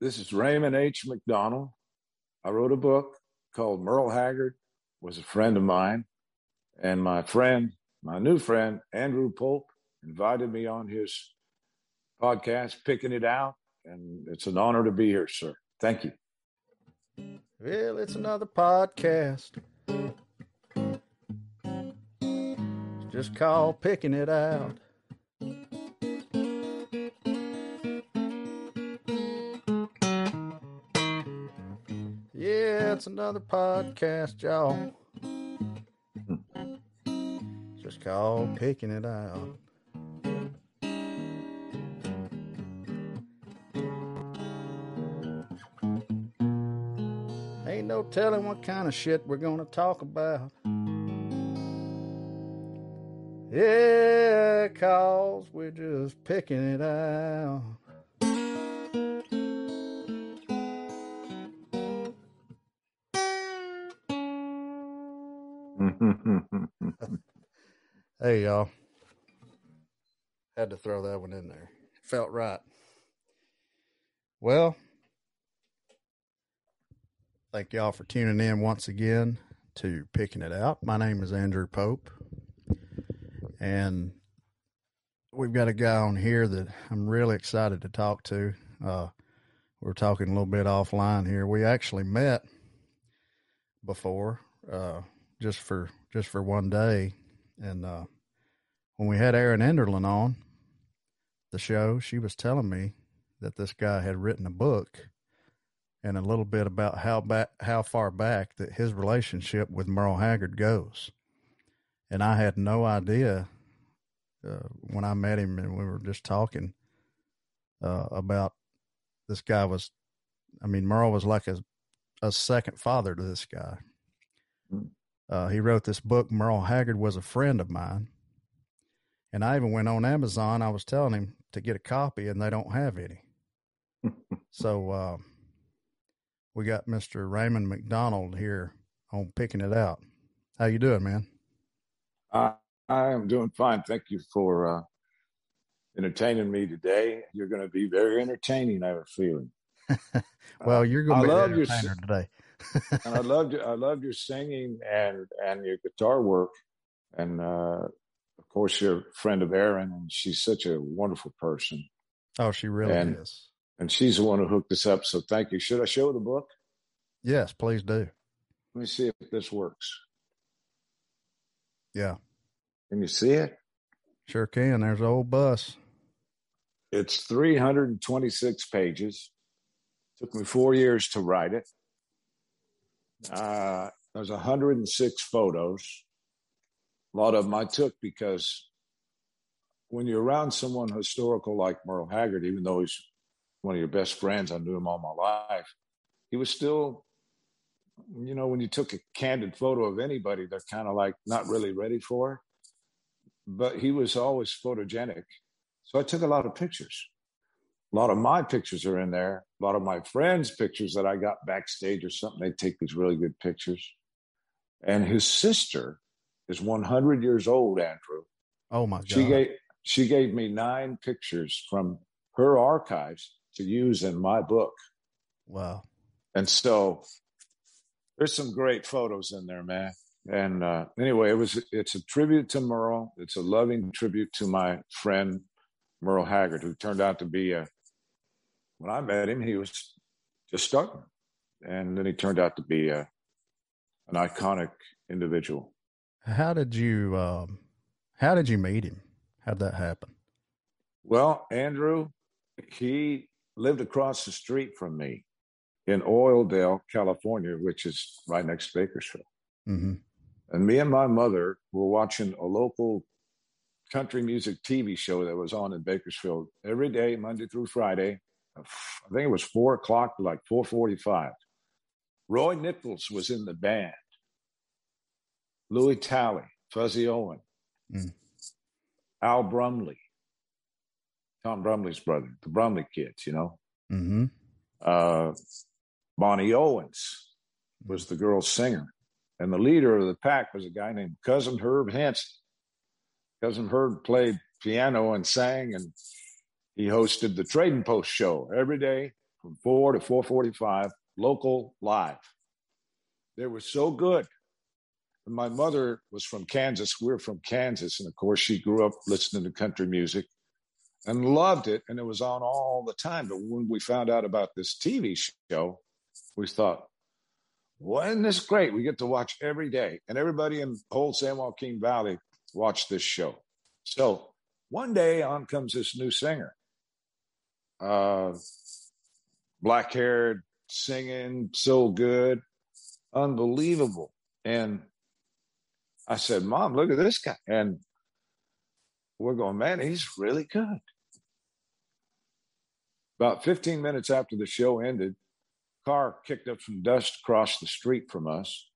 This is Raymond H. McDonald. I wrote a book called Merle Haggard was a friend of mine, and my friend, my new friend Andrew Pope, invited me on his podcast, picking it out, and it's an honor to be here, sir. Thank you. Well, it's another podcast. Just call picking it out. It's another podcast, y'all. Just called picking it out. Ain't no telling what kind of shit we're gonna talk about. Yeah, cause we're just picking it out. Hey, y'all. Had to throw that one in there. Felt right. Well, thank y'all for tuning in once again to Picking It Out. My name is Andrew Pope, and we've got a guy on here that I'm really excited to talk to. Uh, we're talking a little bit offline here. We actually met before, uh, just for just for one day, and uh, when we had Erin Enderlin on the show, she was telling me that this guy had written a book and a little bit about how back how far back that his relationship with Merle Haggard goes. And I had no idea uh, when I met him and we were just talking uh, about this guy was. I mean, Merle was like a a second father to this guy. Uh, he wrote this book. Merle Haggard was a friend of mine, and I even went on Amazon. I was telling him to get a copy, and they don't have any. so uh, we got Mister Raymond McDonald here on picking it out. How you doing, man? I, I am doing fine. Thank you for uh, entertaining me today. You're going to be very entertaining. I have a feeling. well, you're going to be love your today. And I loved your, I loved your singing and and your guitar work, and uh, of course you're a friend of Erin, and she's such a wonderful person, oh, she really and- is. and she's the one who hooked us up. So thank you. Should I show the book? Yes, please do. Let me see if this works. Yeah, Can you see it? sure can. There's the old bus. It's 326 pages. Took me four years to write it. Uh, there's 106 photos. A lot of them I took because when you're around someone historical like Merle Haggard, even though he's one of your best friends, I knew him all my life, he was still, you know, when you took a candid photo of anybody, they're kind of like not really ready for it. But he was always photogenic. So I took a lot of pictures. A lot of my pictures are in there. A lot of my friends' pictures that I got backstage or something, they take these really good pictures. And his sister is 100 years old, Andrew. Oh my god. She gave she gave me nine pictures from her archives to use in my book. wow. And so there's some great photos in there, man. And uh, anyway, it was it's a tribute to Merle. It's a loving tribute to my friend Merle Haggard, who turned out to be a. When I met him, he was just starting, and then he turned out to be a an iconic individual. How did you um how did you meet him? How'd that happen? Well, Andrew, he lived across the street from me in Oildale, California, which is right next to Bakersfield. Mm-hmm. And me and my mother were watching a local country music TV show that was on in Bakersfield every day, Monday through Friday. I think it was four o'clock like four forty-five. Roy Nichols was in the band. Lewis Talley, Fuzzy Owen, Mm. Al Brumley, Tom Brumley's brother, the Brumley kids, you know. Mm-hmm. Uh, Bonnie Owens was the girl singer. And the leader of the pack was a guy named Cousin Herb Henson. Cousin Herb played piano and sang, and he hosted the Trading Post show every day from 4 to 445, local live. They were so good. And my mother was from Kansas. We are from Kansas. And of course, she grew up listening to country music and loved it. And it was on all the time. But when we found out about this TV show, we thought, well, isn't this great? We get to watch every day. And everybody in whole San Joaquin Valley watched this show. So one day on comes this new singer, uh, black haired, singing so good, unbelievable. And I said, Mom, look at this guy. And we're going, man, he's really good. About 15 minutes after the show ended, car kicked up some dust across the street from us.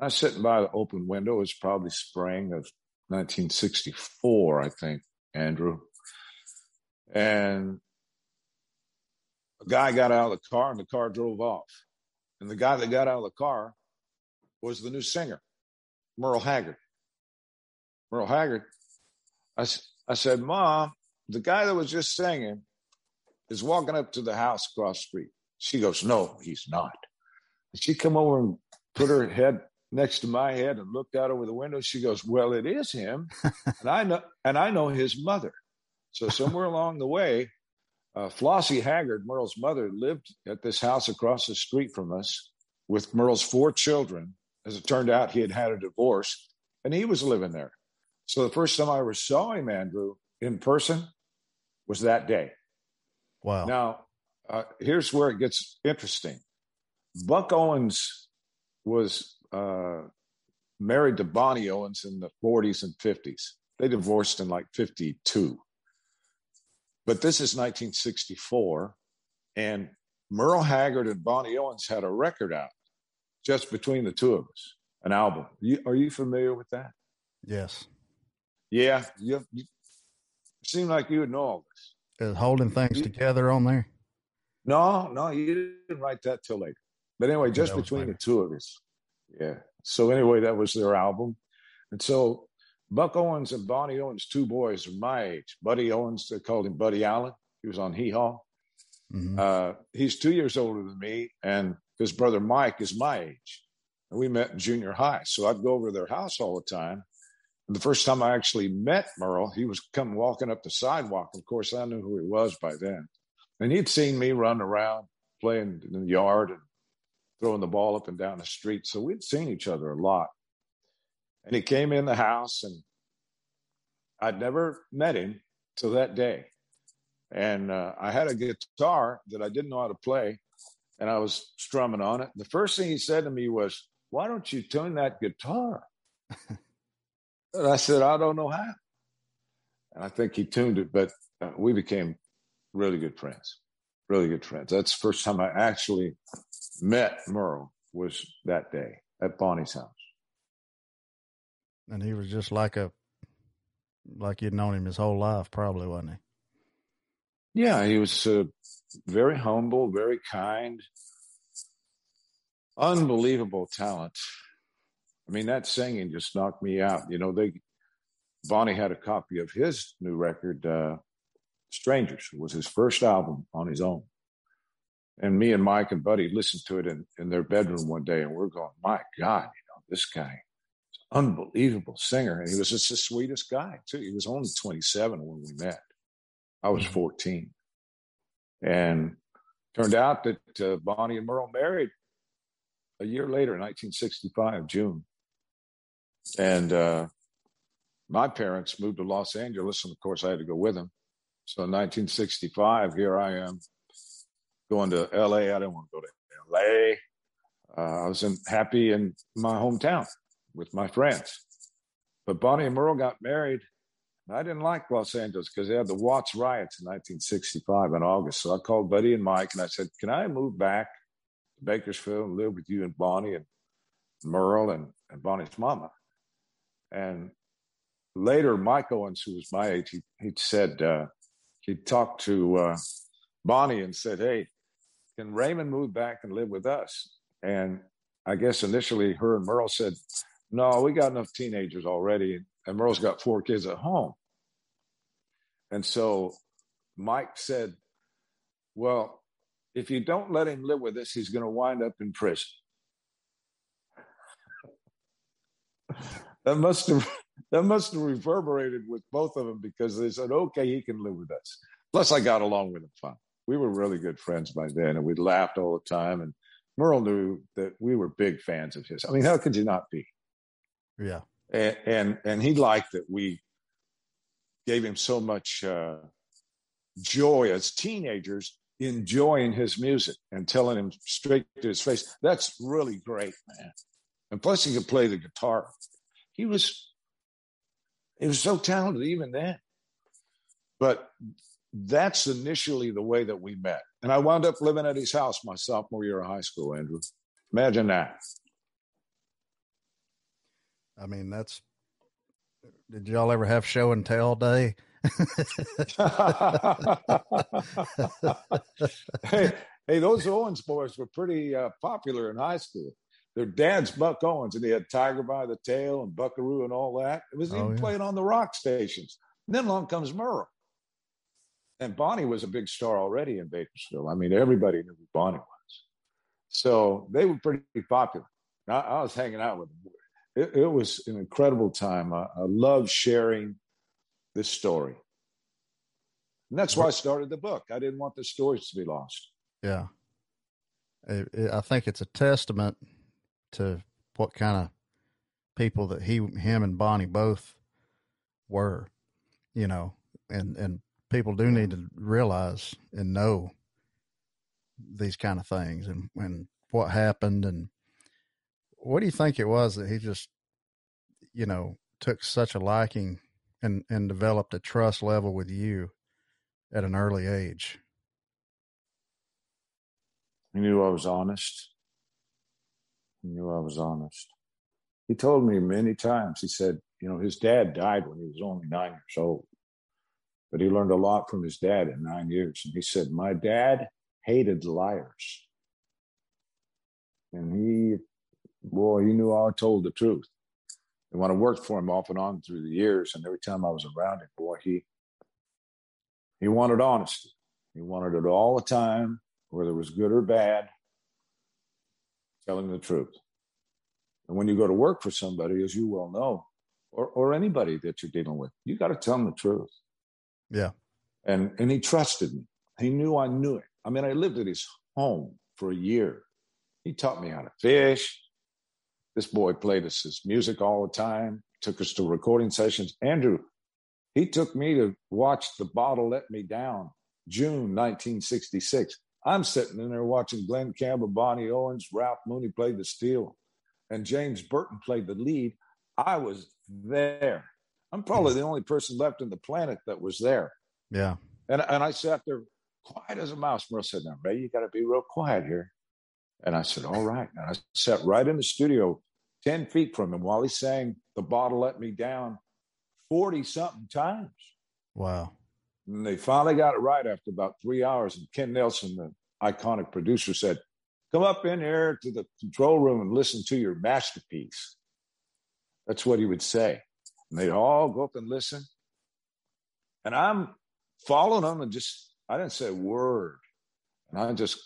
I was sitting by the open window. It was probably spring of 1964, I think, Andrew. And a guy got out of the car and the car drove off. And the guy that got out of the car was the new singer, Merle Haggard. Merle Haggard. I, I said, Mom, the guy that was just singing is walking up to the house across the street. She goes, No, he's not. And she come over and put her head next to my head and looked out over the window. She goes, Well, it is him. and I know and I know his mother. So somewhere along the way, uh, Flossie Haggard, Merle's mother, lived at this house across the street from us with Merle's four children. As it turned out, he had had a divorce and he was living there. So the first time I ever saw him, Andrew, in person was that day. Wow. Now, uh, here's where it gets interesting. Buck Owens was uh, married to Bonnie Owens in the 40s and 50s. They divorced in like 52. But this is 1964, and Merle Haggard and Bonnie Owens had a record out just between the two of us, an album. You, are you familiar with that? Yes. Yeah, you, you seem like you would know all this. Is holding things you, together on there? No, no, you didn't write that till later. But anyway, just between the two of us. Yeah. So anyway, that was their album. And so Buck Owens and Bonnie Owens, two boys are my age. Buddy Owens, they called him Buddy Allen. He was on Hee Haw. Mm-hmm. Uh, he's two years older than me, and his brother Mike is my age. And we met in junior high. So I'd go over to their house all the time. And the first time I actually met Merle, he was coming walking up the sidewalk. Of course, I knew who he was by then. And he'd seen me run around playing in the yard and throwing the ball up and down the street. So we'd seen each other a lot. And he came in the house, and I'd never met him till that day. And uh, I had a guitar that I didn't know how to play, and I was strumming on it. The first thing he said to me was, Why don't you tune that guitar? and I said, I don't know how. And I think he tuned it, but uh, we became really good friends. Really good friends. That's the first time I actually met Merle was that day at Bonnie's house. And he was just like a like you'd known him his whole life, probably, wasn't he? Yeah, he was uh, very humble, very kind, unbelievable talent. I mean, that singing just knocked me out. You know, they Bonnie had a copy of his new record, uh, Strangers was his first album on his own. And me and Mike and Buddy listened to it in, in their bedroom one day, and we're going, my God, you know, this guy unbelievable singer. And he was just the sweetest guy, too. He was only 27 when we met. I was mm-hmm. 14. And turned out that uh, Bonnie and Merle married a year later, 1965, June. And uh, my parents moved to Los Angeles, and of course, I had to go with them. So in 1965, here I am going to LA. I didn't want to go to LA. Uh, I was in, happy in my hometown with my friends. But Bonnie and Merle got married. And I didn't like Los Angeles because they had the Watts riots in 1965 in August. So I called Buddy and Mike and I said, Can I move back to Bakersfield and live with you and Bonnie and Merle and, and Bonnie's mama? And later, Mike Owens, who was my age, he, he said, uh, he talked to uh, Bonnie and said, Hey, can Raymond move back and live with us? And I guess initially her and Merle said, No, we got enough teenagers already. And Merle's got four kids at home. And so Mike said, Well, if you don't let him live with us, he's going to wind up in prison. that must have that must have reverberated with both of them because they said, "Okay, he can live with us." Plus, I got along with him fine. We were really good friends by then, and we laughed all the time. And Merle knew that we were big fans of his. I mean, how could you not be? Yeah. And and, and he liked that we gave him so much uh, joy as teenagers enjoying his music and telling him straight to his face, "That's really great, man." And plus, he could play the guitar. He was he was so talented even then. But that's initially the way that we met. And I wound up living at his house my sophomore year of high school, Andrew. Imagine that. I mean, that's. Did y'all ever have show and tell day? hey, hey, those Owens boys were pretty uh, popular in high school. Their dad's Buck Owens, and he had Tiger by the Tail and Buckaroo and all that. It was oh, even yeah. played on the rock stations. And then along comes Merle. And Bonnie was a big star already in Bakersfield. I mean, everybody knew who Bonnie was. So they were pretty popular. I, I was hanging out with them. It, it was an incredible time. I, I love sharing this story. And that's why I started the book. I didn't want the stories to be lost. Yeah. I think it's a testament to what kind of people that he, him, and Bonnie both were, you know, and and people do need to realize and know these kind of things and and what happened and what do you think it was that he just, you know, took such a liking and and developed a trust level with you at an early age? He knew I was honest. He knew I was honest. He told me many times, he said, you know, his dad died when he was only nine years old, but he learned a lot from his dad in nine years. And he said, My dad hated liars. And he, boy, he knew I told the truth. And when I worked for him off and on through the years, and every time I was around him, boy, he he wanted honesty. He wanted it all the time, whether it was good or bad telling the truth. And when you go to work for somebody, as you well know, or, or anybody that you're dealing with, you got to tell them the truth. Yeah. And, and he trusted me. He knew I knew it. I mean, I lived at his home for a year. He taught me how to fish. This boy played us his music all the time, took us to recording sessions. Andrew, he took me to watch The Bottle Let Me Down, June 1966. I'm sitting in there watching Glen Campbell, Bonnie Owens, Ralph Mooney played the steel, and James Burton played the lead. I was there. I'm probably the only person left in the planet that was there. Yeah. And and I sat there quiet as a mouse. Merle said, Now, Ray, you got to be real quiet here. And I said, All right. And I sat right in the studio, 10 feet from him while he sang The Bottle Let Me Down 40 something times. Wow. And they finally got it right after about three hours. And Ken Nelson, the iconic producer, said, Come up in here to the control room and listen to your masterpiece. That's what he would say. And they'd all go up and listen. And I'm following them and just, I didn't say a word. And I just,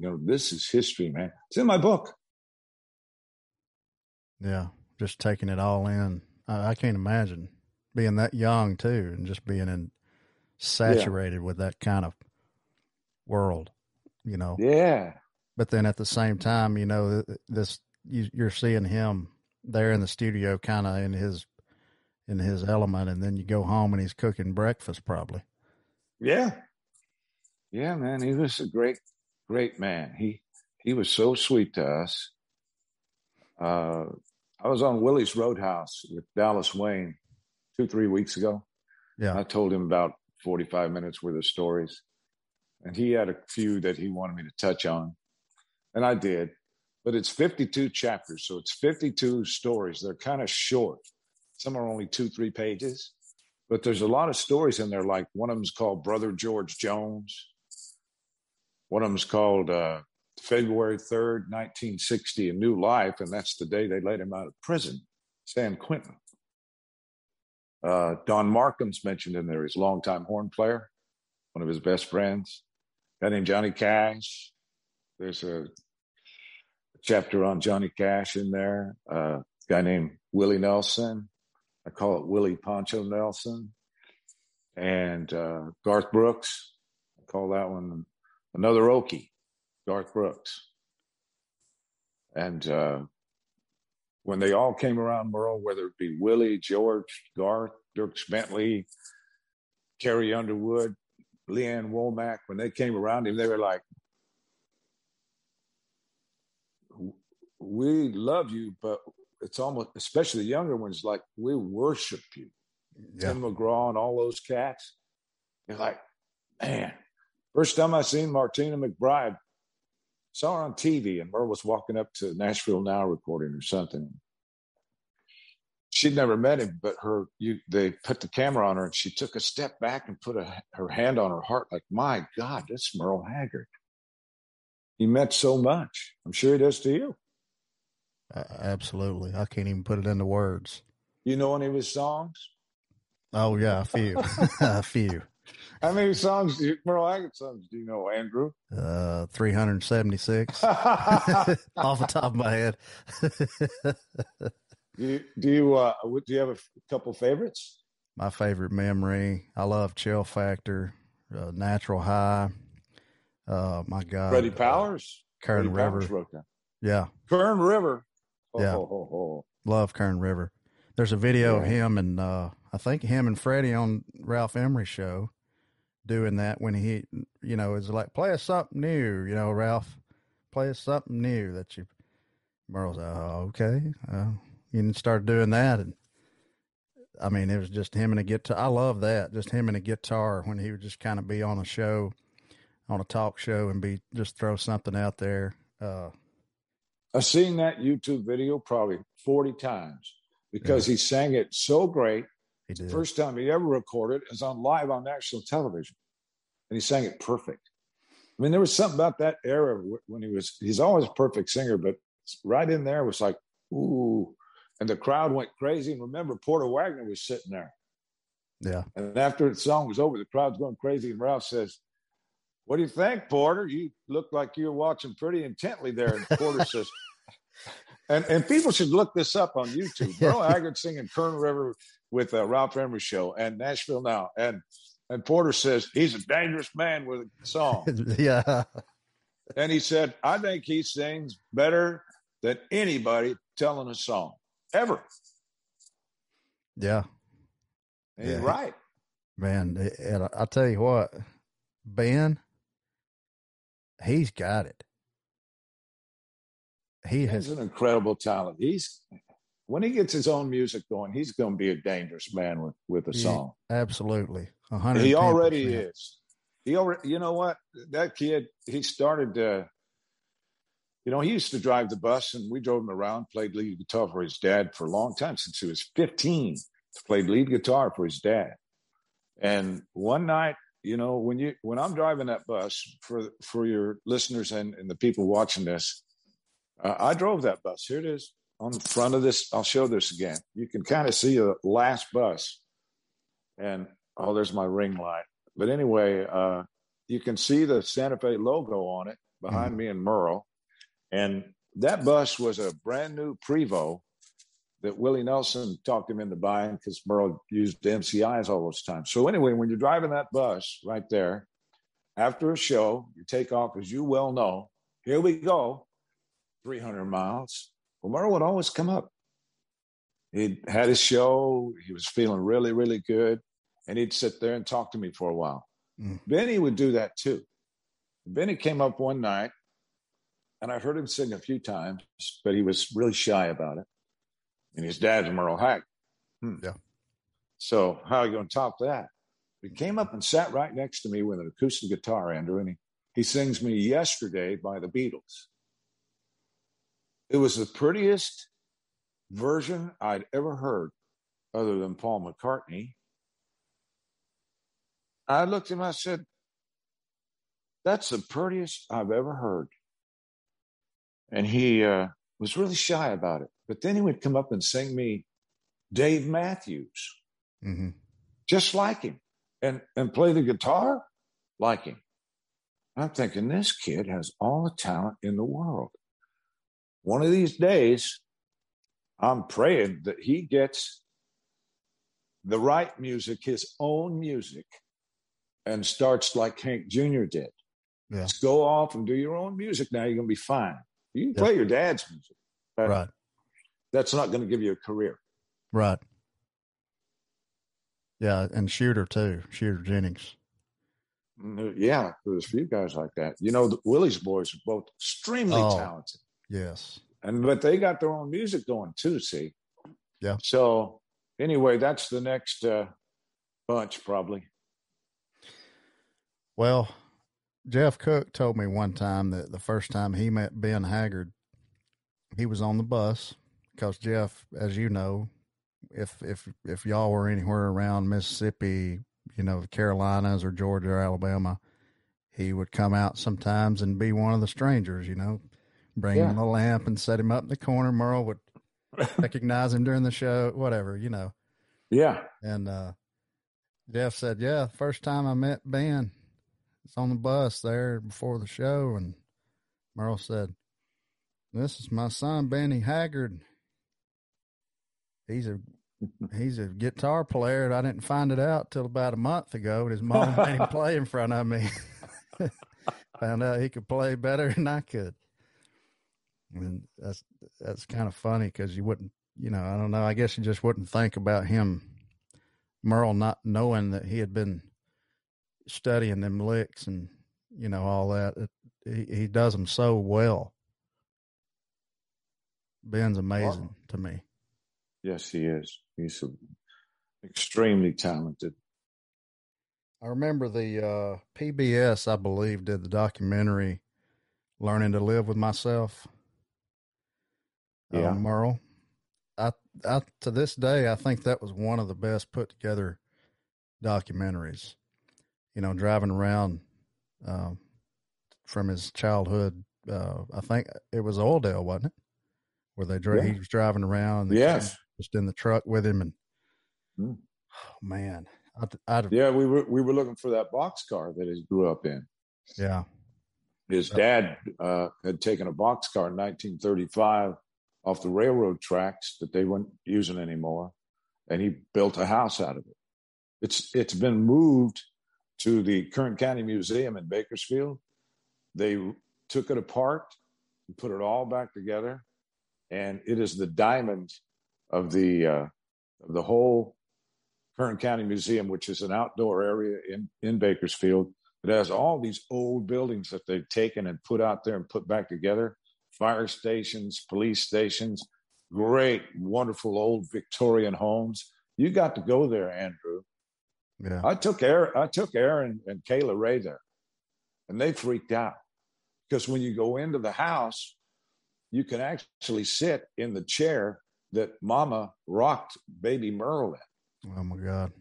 you know, this is history, man. It's in my book. Yeah, just taking it all in. I, I can't imagine being that young too, and just being in saturated yeah. with that kind of world, you know. Yeah. But then at the same time, you know, this you, you're seeing him there in the studio, kind of in his in his element, and then you go home and he's cooking breakfast, probably. Yeah. Yeah, man, he was a great, great man. He he was so sweet to us. Uh, I was on Willie's Roadhouse with Dallas Wayne two, three weeks ago. Yeah. I told him about 45 minutes worth of stories. And he had a few that he wanted me to touch on. And I did. But it's 52 chapters. So it's 52 stories. They're kind of short. Some are only two, three pages. But there's a lot of stories in there. Like one of them's called Brother George Jones. One of them's called uh, February 3rd, 1960, A New Life. And that's the day they let him out of prison, San Quentin. Uh, Don Markham's mentioned in there, his longtime horn player, one of his best friends. guy named Johnny Cash. There's a chapter on Johnny Cash in there. Uh, a guy named Willie Nelson. I call it Willie Poncho Nelson. And uh, Garth Brooks. I call that one another Okie, Garth Brooks. And uh, when they all came around Merle, whether it be Willie, George, Garth, Dierks Bentley, Carrie Underwood, Lee Ann Womack, when they came around him, they were like, we love you, but it's almost, especially the younger ones, like we worship you. Yeah. Tim McGraw and all those cats. They're like, man. First time I seen Martina McBride, saw her on TV, and Merle was walking up to Nashville Now recording or something. She'd never met him, but her you they put the camera on her, and she took a step back and put a, her hand on her heart, like, "My God, that's Merle Haggard." He meant so much. I'm sure he does to you. Uh, absolutely. I can't even put it into words. You know any of his songs? Oh yeah, a few, a few. How many songs, do you, Merle Haggard songs, do you know, Andrew? Uh, three hundred seventy-six off the top of my head. do you do you, uh, do you have a couple favorites? My favorite memory. I love Chill Factor, uh, Natural High. Uh, my God, Freddie Powers, Kern Freddie River. Powers wrote that. Yeah, Kern River. Oh, yeah, oh, oh, love Kern River. There's a video yeah. of him and uh, I think him and Freddie on Ralph Emery show doing that when he, you know, is like play us something new, you know, Ralph, play us something new that you. Merle's like, oh, okay, uh, and started doing that, and I mean, it was just him and a guitar. I love that, just him and a guitar when he would just kind of be on a show, on a talk show, and be just throw something out there. Uh, I've seen that YouTube video probably 40 times because yeah. he sang it so great. He did. First time he ever recorded is on live on national television. And he sang it perfect. I mean, there was something about that era when he was, he's always a perfect singer, but right in there was like, ooh. And the crowd went crazy. And remember, Porter Wagoner was sitting there. Yeah. And after the song was over, the crowd's going crazy. And Ralph says, What do you think, Porter? You look like you were watching pretty intently there. And Porter says, and, and people should look this up on YouTube. Merle Haggard singing Kern River with uh, Ralph Emery show and Nashville Now. And and Porter says he's a dangerous man with a song. yeah. And he said, I think he sings better than anybody telling a song ever. Yeah. And yeah. He's right. Man, and I'll tell you what, Ben, he's got it he has an incredible talent. He's when he gets his own music going, he's going to be a dangerous man with with a song. absolutely, He already is. He already, you know what? That kid, he started. Uh, you know, he used to drive the bus, and we drove him around. Played lead guitar for his dad for a long time since he was fifteen. Played lead guitar for his dad, and one night you know when you when i'm driving that bus for for your listeners and, and the people watching this uh, I drove that bus. Here it is on the front of this. I'll show this again. You can kind of see the last bus. And oh, there's my ring light. But anyway, uh, you can see the Santa Fe logo on it behind mm. me and Merle. And that bus was a brand new Prevost that Willie Nelson talked him into buying because Merle used MCIs all those times. So anyway, when you're driving that bus right there, after a show, you take off, as you well know. Here we go. 300 miles. Well, Merle would always come up. He'd had his show. He was feeling really, really good. And he'd sit there and talk to me for a while. Mm. Benny would do that too. Benny came up one night and I heard him sing a few times, but he was really shy about it. And his dad's Merle Hack. Hmm. Yeah. So how are you going to top that? He came up and sat right next to me with an acoustic guitar, Andrew, and he, he sings me Yesterday by the Beatles. It was the prettiest version I'd ever heard, other than Paul McCartney. I looked at him, I said, That's the prettiest I've ever heard. And he uh, was really shy about it. But then he would come up and sing me Dave Matthews, mm-hmm. just like him, and, and play the guitar like him. I'm thinking this kid has all the talent in the world. One of these days, I'm praying that he gets the right music, his own music, and starts like Hank Jr. did. Yeah. Just go off and do your own music. Now you're going to be fine. You can play your dad's music, right? That's not going to give you a career, right? Yeah, and Shooter too, Shooter Jennings. Mm, yeah, there's a few guys like that. You know, the Willie's boys are both extremely oh, talented. Yes, and but they got their own music going too. See, yeah. So anyway, that's the next uh, bunch probably. Well, Jeff Cook told me one time that the first time he met Ben Haggard, he was on the bus because Jeff, as you know, if if if y'all were anywhere around Mississippi, you know, the Carolinas or Georgia or Alabama, he would come out sometimes and be one of the strangers, you know, bring yeah. him a lamp and set him up in the corner. Merle would recognize him during the show, whatever, you know. Yeah. And uh Jeff said, Yeah, first time I met Ben, it's on the bus there before the show and Merle said, This is my son, Benny Haggard. He's a he's a guitar player. and I didn't find it out till about a month ago. And his mom made him play in front of me. Found out he could play better than I could. And that's that's kind of funny because you wouldn't, you know, I don't know. I guess you just wouldn't think about him, Merle, not knowing that he had been studying them licks and you know all that. It, he he does them so well. Ben's amazing wow. to me. Yes, he is. He's extremely talented. I remember the uh, PBS, I believe, did the documentary "Learning to Live with Myself." Yeah, uh, Merle. I, I to this day, I think that was one of the best put together documentaries. You know, driving around uh, from his childhood. Uh, I think it was Oildale, wasn't it? Where they dra- yeah. he was driving around. Yes, just in the truck with him, and mm. oh man, I'd, I'd, yeah, we were we were looking for that box car that he grew up in. Yeah, his dad uh, had taken a box car in 1935 off the railroad tracks that they weren't using anymore, and he built a house out of it. It's it's been moved to the Kern County Museum in Bakersfield. They took it apart and put it all back together, and it is the diamond of the uh, of the whole Kern County Museum, which is an outdoor area in in Bakersfield. It has all these old buildings that they've taken and put out there and put back together. Fire stations, police stations, great, wonderful old Victorian homes. You got to go there, Andrew. Yeah. I took Erin, I took Erin and Kayla Ray there, and they freaked out because when you go into the house, you can actually sit in the chair that Mama rocked baby Merle in. Oh my God!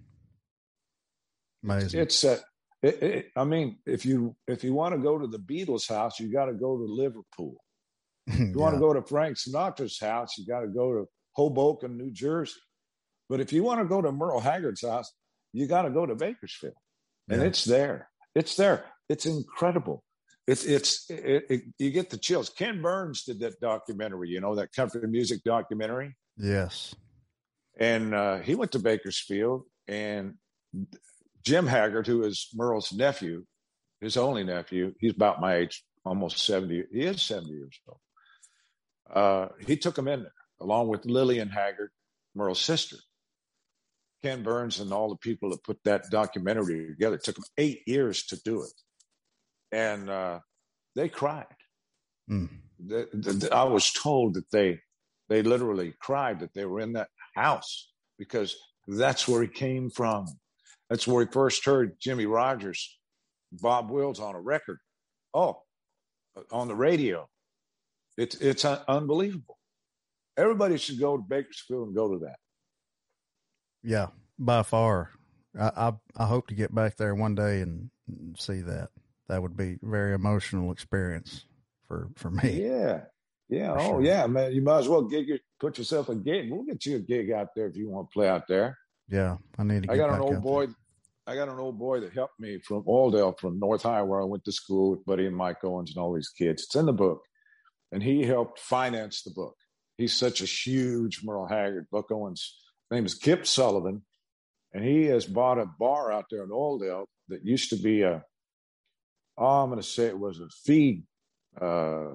Amazing. It's, it's uh, it, it, I mean, if you if you want to go to the Beatles' house, you got to go to Liverpool. You yeah. want to go to Frank Sinatra's house, you got to go to Hoboken, New Jersey. But if you want to go to Merle Haggard's house, you got to go to Bakersfield, and yeah. it's there. It's there. It's incredible. It's it's it, it, you get the chills. Ken Burns did that documentary, you know, that country music documentary. Yes, and uh, he went to Bakersfield, and Jim Haggard, who is Merle's nephew, his only nephew, he's about my age, almost seventy. He is seventy years old. Uh, he took him in there along with Lillian Haggard, Merle's sister. Ken Burns and all the people that put that documentary together. It took them eight years to do it and uh, they cried. Mm. The, the, the, I was told that they they literally cried that they were in that house because that's where he came from. That's where he first heard Jimmie Rodgers, Bob Wills on a record. Oh, on the radio. It's it's unbelievable. Everybody should go to Bakersfield and go to that. Yeah, by far. I, I, I hope to get back there one day and see that that would be very emotional experience for for me. Yeah, yeah. oh sure. yeah, man. You might as well get your put yourself a gig. We'll get you a gig out there if you want to play out there. Yeah, I need to. I got an old boy. There. I got an old boy that helped me from Oildale, from North High, where I went to school with Buddy and Mike Owens and all these kids. It's in the book, and he helped finance the book. He's such a huge Merle Haggard. Buck Owens' name is Kip Sullivan, and he has bought a bar out there in Oildale that used to be a. Oh, I'm going to say it was a feed uh,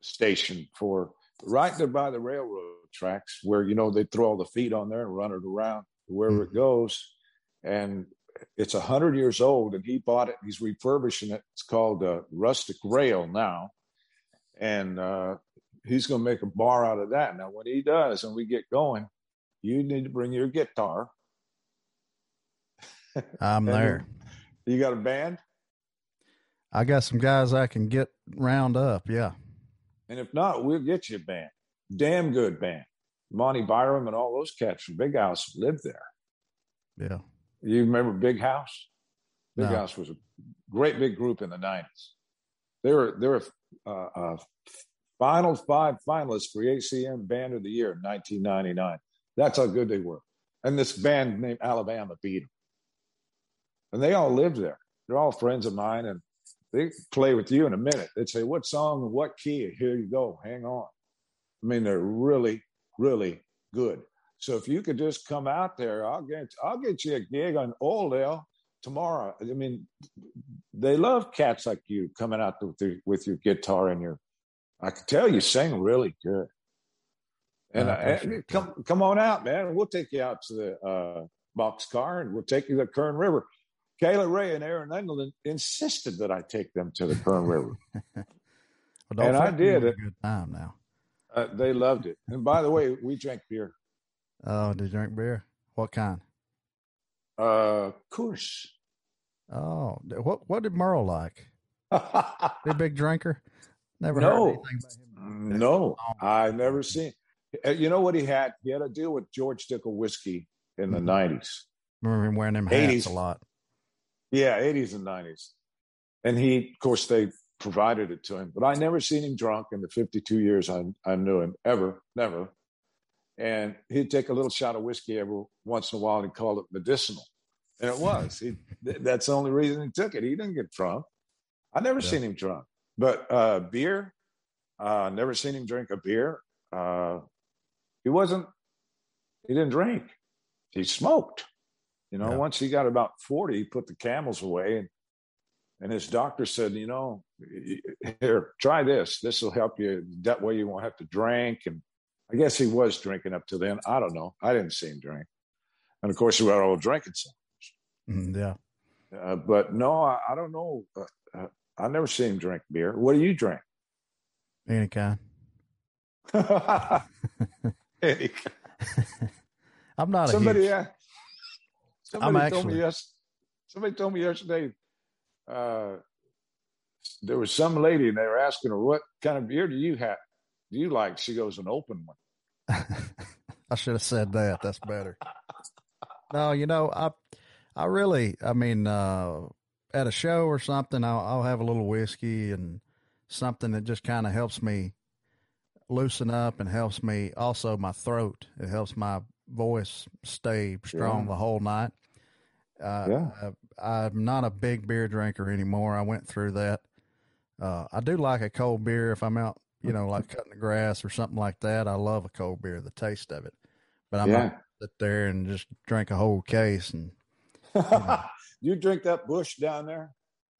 station for right there by the railroad tracks, where you know they throw all the feed on there and run it around wherever mm-hmm. it goes. And it's a hundred years old, and he bought it. He's refurbishing it. It's called uh, Rustic Rail now, and uh, he's going to make a bar out of that. Now, when he does, and we get going, you need to bring your guitar. I'm there. You got a band? I got some guys I can get round up. Yeah. And if not, we'll get you a band. Damn good band. Monty Byrom and all those cats from Big House lived there. Yeah. You remember Big House? Big no. House was a great big group in the 90s. There were there were uh, uh, final five finalists for ACM Band of the Year in 1999. That's how good they were. And this band named Alabama beat them. And they all lived there. They're all friends of mine, and they play with you in a minute. They'd say, "What song? What key? Here you go. Hang on." I mean, they're really, really good. So if you could just come out there, I'll get I'll get you a gig on Oildale tomorrow. I mean, they love cats like you coming out with, your, with your guitar and your. I can tell you sing really good. And I, come come on out, man. We'll take you out to the uh, box car and we'll take you to the Kern River. Kayla Ray and Erin Enderlin insisted that I take them to the Kern River. well, and I did it. Good time now. Uh, they loved it. And by the way, we drank beer. Oh, did you drink beer? What kind? Uh, Coors. Oh, what what did Merle like? a big drinker. Never no. heard anything about him. No, I never seen. Uh, you know what he had? He had a deal with George Dickel whiskey in the 90s mm-hmm. Remember him wearing them hats 80s. a lot. Yeah, eighties and nineties, and he, of course, they provided it to him. But I never seen him drunk in the fifty-two years I, I knew him ever, never and he'd take a little shot of whiskey every once in a while and call it medicinal. And it was. He, that's the only reason he took it. He didn't get drunk. I never yeah. seen him drunk. But uh, beer, uh, never seen him drink a beer. Uh, he wasn't. He didn't drink. He smoked. You know, yeah. once he got about forty, he put the camels away, and and his doctor said, you know, here, try this. This will help you. That way, you won't have to drink and I guess he was drinking up to then. I don't know. I didn't see him drink. And of course, we were all drinking so mm, yeah. Uh, but no, I, I don't know. Uh, uh, I never seen him drink beer. What do you drink? Any kind. Any kind. I'm not somebody. Huge... Somebody actually... told me yes. Somebody told me yesterday. Uh, there was some lady, and they were asking her, "What kind of beer do you have?" Do you like? She goes, an open one. I should have said that. That's better. no, you know, I, I really, I mean, uh, at a show or something, I'll, I'll have a little whiskey and something that just kind of helps me loosen up and helps me also my throat. It helps my voice stay strong yeah. the whole night. Uh, yeah. I, am not a big beer drinker anymore. I went through that. Uh, I do like a cold beer if I'm out you know, like cutting the grass or something like that. I love a cold beer, the taste of it. But I'm yeah. not sit there and just drink a whole case and. You, drink that Busch down there?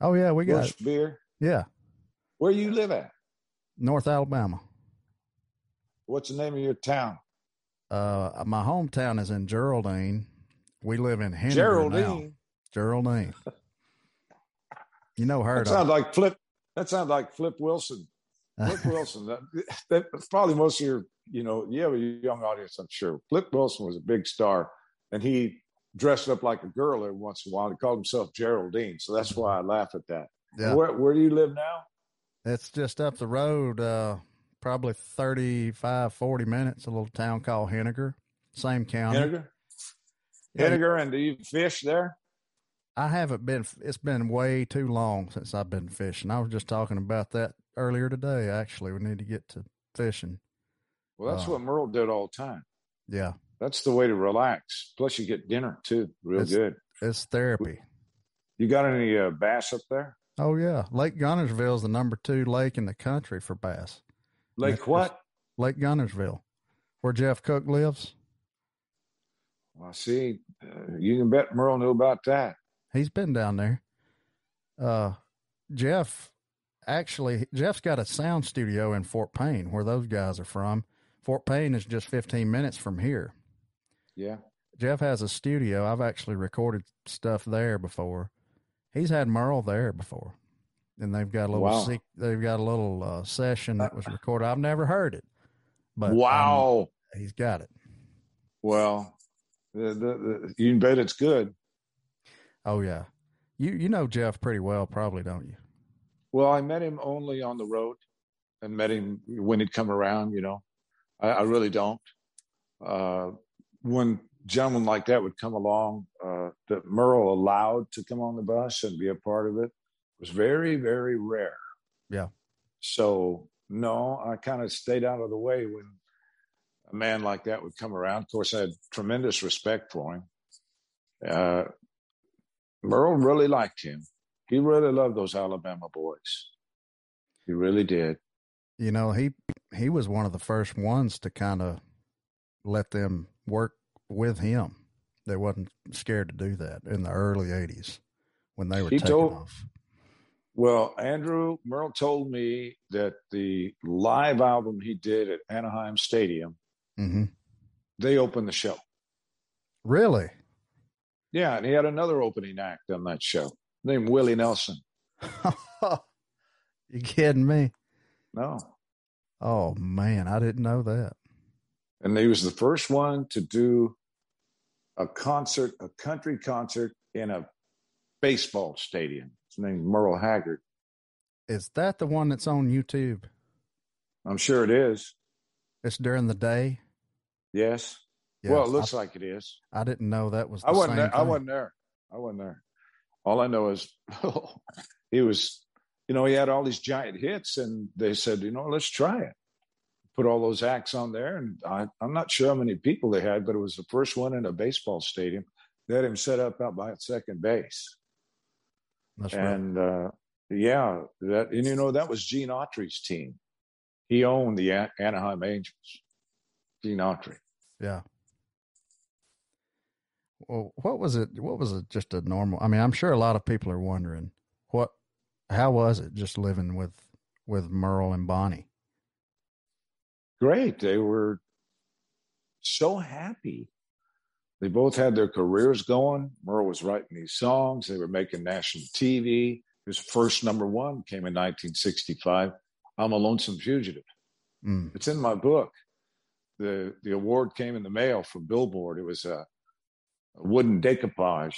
Oh yeah, we got beer. Yeah. Where you live at? North Alabama. What's the name of your town? Uh, my hometown is in Geraldine. We live in Henry Geraldine. Now. Geraldine. you know her. That sounds like Flip. That sounds like Flip Wilson. Flip Wilson, that, that's probably most of your, you know, you have a young audience, I'm sure. Flip Wilson was a big star, and he dressed up like a girl every once in a while. He called himself Geraldine, so that's why I laugh at that. Yeah. Where, where do you live now? It's just up the road, uh, probably 35, 40 minutes, a little town called Henagar, same county. Henagar? Henagar, and do you fish there? I haven't been, it's been way too long since I've been fishing. I was just talking about that earlier today. Actually, we need to get to fishing. Well, that's uh, what Merle did all the time. Yeah, that's the way to relax. Plus, you get dinner too, real it's, good. it's therapy. You got any uh, bass up there? Oh yeah, Lake Guntersville is the number two lake in the country for bass. Lake what? Lake Guntersville, where Jeff Cook lives. Well, see, uh, you can bet Merle knew about that. He's been down there. Uh, Jeff, actually, Jeff's got a sound studio in Fort Payne, where those guys are from. Fort Payne is just 15 minutes from here. Yeah. Jeff has a studio. I've actually recorded stuff there before. He's had Merle there before, and they've got a little Wow. sec- they've got a little uh, session that was recorded. I've never heard it, but um, wow. he's got it. well, the, the, the, you can bet it's good. Oh yeah, you you know Jeff pretty well, probably don't you? Well, I met him only on the road and met him when he'd come around, you know. I, I really don't. Uh, when gentlemen like that would come along, uh, that Merle allowed to come on the bus and be a part of it was very, very rare. Yeah. So, no, I kind of stayed out of the way when a man like that would come around. Of course, I had tremendous respect for him. Uh, Merle really liked him. He really loved those Alabama boys. He really did. You know he he was one of the first ones to kind of let them work with him. They wasn't scared to do that in the early '80s when they were He taking told- off. Well, Andrew Merle told me that the live album he did at Anaheim Stadium, hmm they opened the show. Really? Yeah, and he had another opening act on that show named Willie Nelson. you kidding me? No. Oh man, I didn't know that. And he was the first one to do a concert, a country concert in a baseball stadium. His name's Merle Haggard. Is that the one that's on YouTube? I'm sure it is. It's during the day. Yes. Yeah, well, it looks like it is. I, I didn't know that was. The I wasn't same there. I wasn't there. I wasn't there. All I know is he was, you know, he had all these giant hits, and they said, you know, let's try it. Put all those acts on there, and I, I'm not sure how many people they had, but it was the first one in a baseball stadium. They had him set up out by second base, That's right. and uh, yeah, that and you know that was Gene Autry's team. He owned the An- Anaheim Angels. Gene Autry. Yeah. Well, what was it? What was it? Just a normal. I mean, I'm sure a lot of people are wondering what, how was it just living with with Merle and Bonnie? Great. They were so happy. They both had their careers going. Merle was writing these songs. They were making national TV. His first number one came in 1965. I'm a Lonesome Fugitive. Mm. It's in my book. The the award came in the mail from Billboard. It was a, a wooden decoupage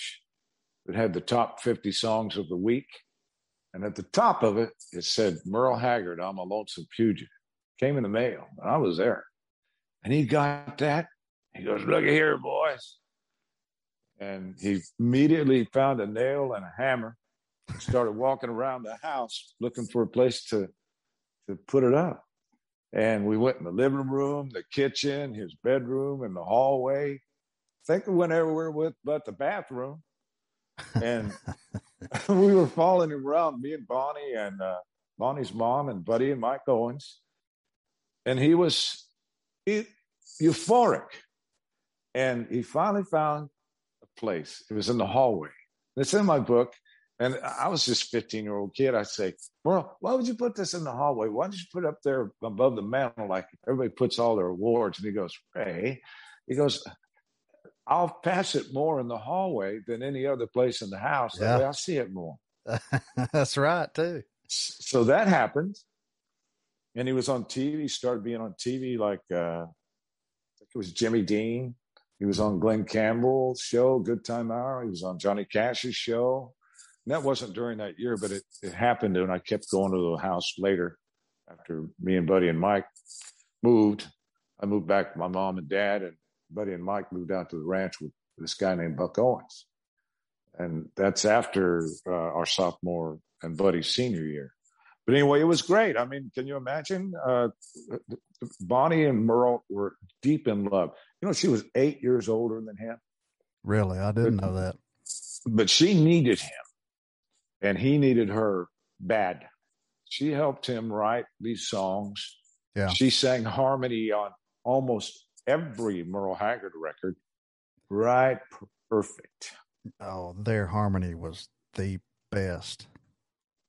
that had the top 50 songs of the week. And at the top of it, it said, Merle Haggard, I'm a Lonesome Fugitive. Came in the mail. And I was there. And he got that. He goes, Look at here, boys. And he immediately found a nail and a hammer and started walking around the house looking for a place to, to put it up. And we went in the living room, the kitchen, his bedroom, and the hallway. I think we went everywhere with but the bathroom. And we were following him around, me and Bonnie and uh, Bonnie's mom and Buddy and Mike Owens. And he was euphoric. And he finally found a place. It was in the hallway. It's in my book. And I was just 15 year old kid. I'd say, Merle, why would you put this in the hallway? Why don't you put it up there above the mantle like everybody puts all their awards? And he goes, Ray, he goes, I'll pass it more in the hallway than any other place in the house. That Yeah. way I'll see it more. That's right too. So that happened. And he was on TV, started being on TV like uh, it was Jimmy Dean. He was on Glen Campbell's show, Good Time Hour. He was on Johnny Cash's show. And that wasn't during that year, but it, it happened. And I kept going to the house later after me and Buddy and Mike moved. I moved back with my mom and dad, and Buddy and Mike moved out to the ranch with this guy named Buck Owens. And that's after uh, our sophomore and Buddy's senior year. But anyway, it was great. I mean, can you imagine? Uh, Bonnie and Merle were deep in love. You know, she was eight years older than him. Really, I didn't know that. but she needed him and he needed her bad. She helped him write these songs. Yeah. She sang harmony on almost every Merle Haggard record. Right. Perfect. Oh, their harmony was the best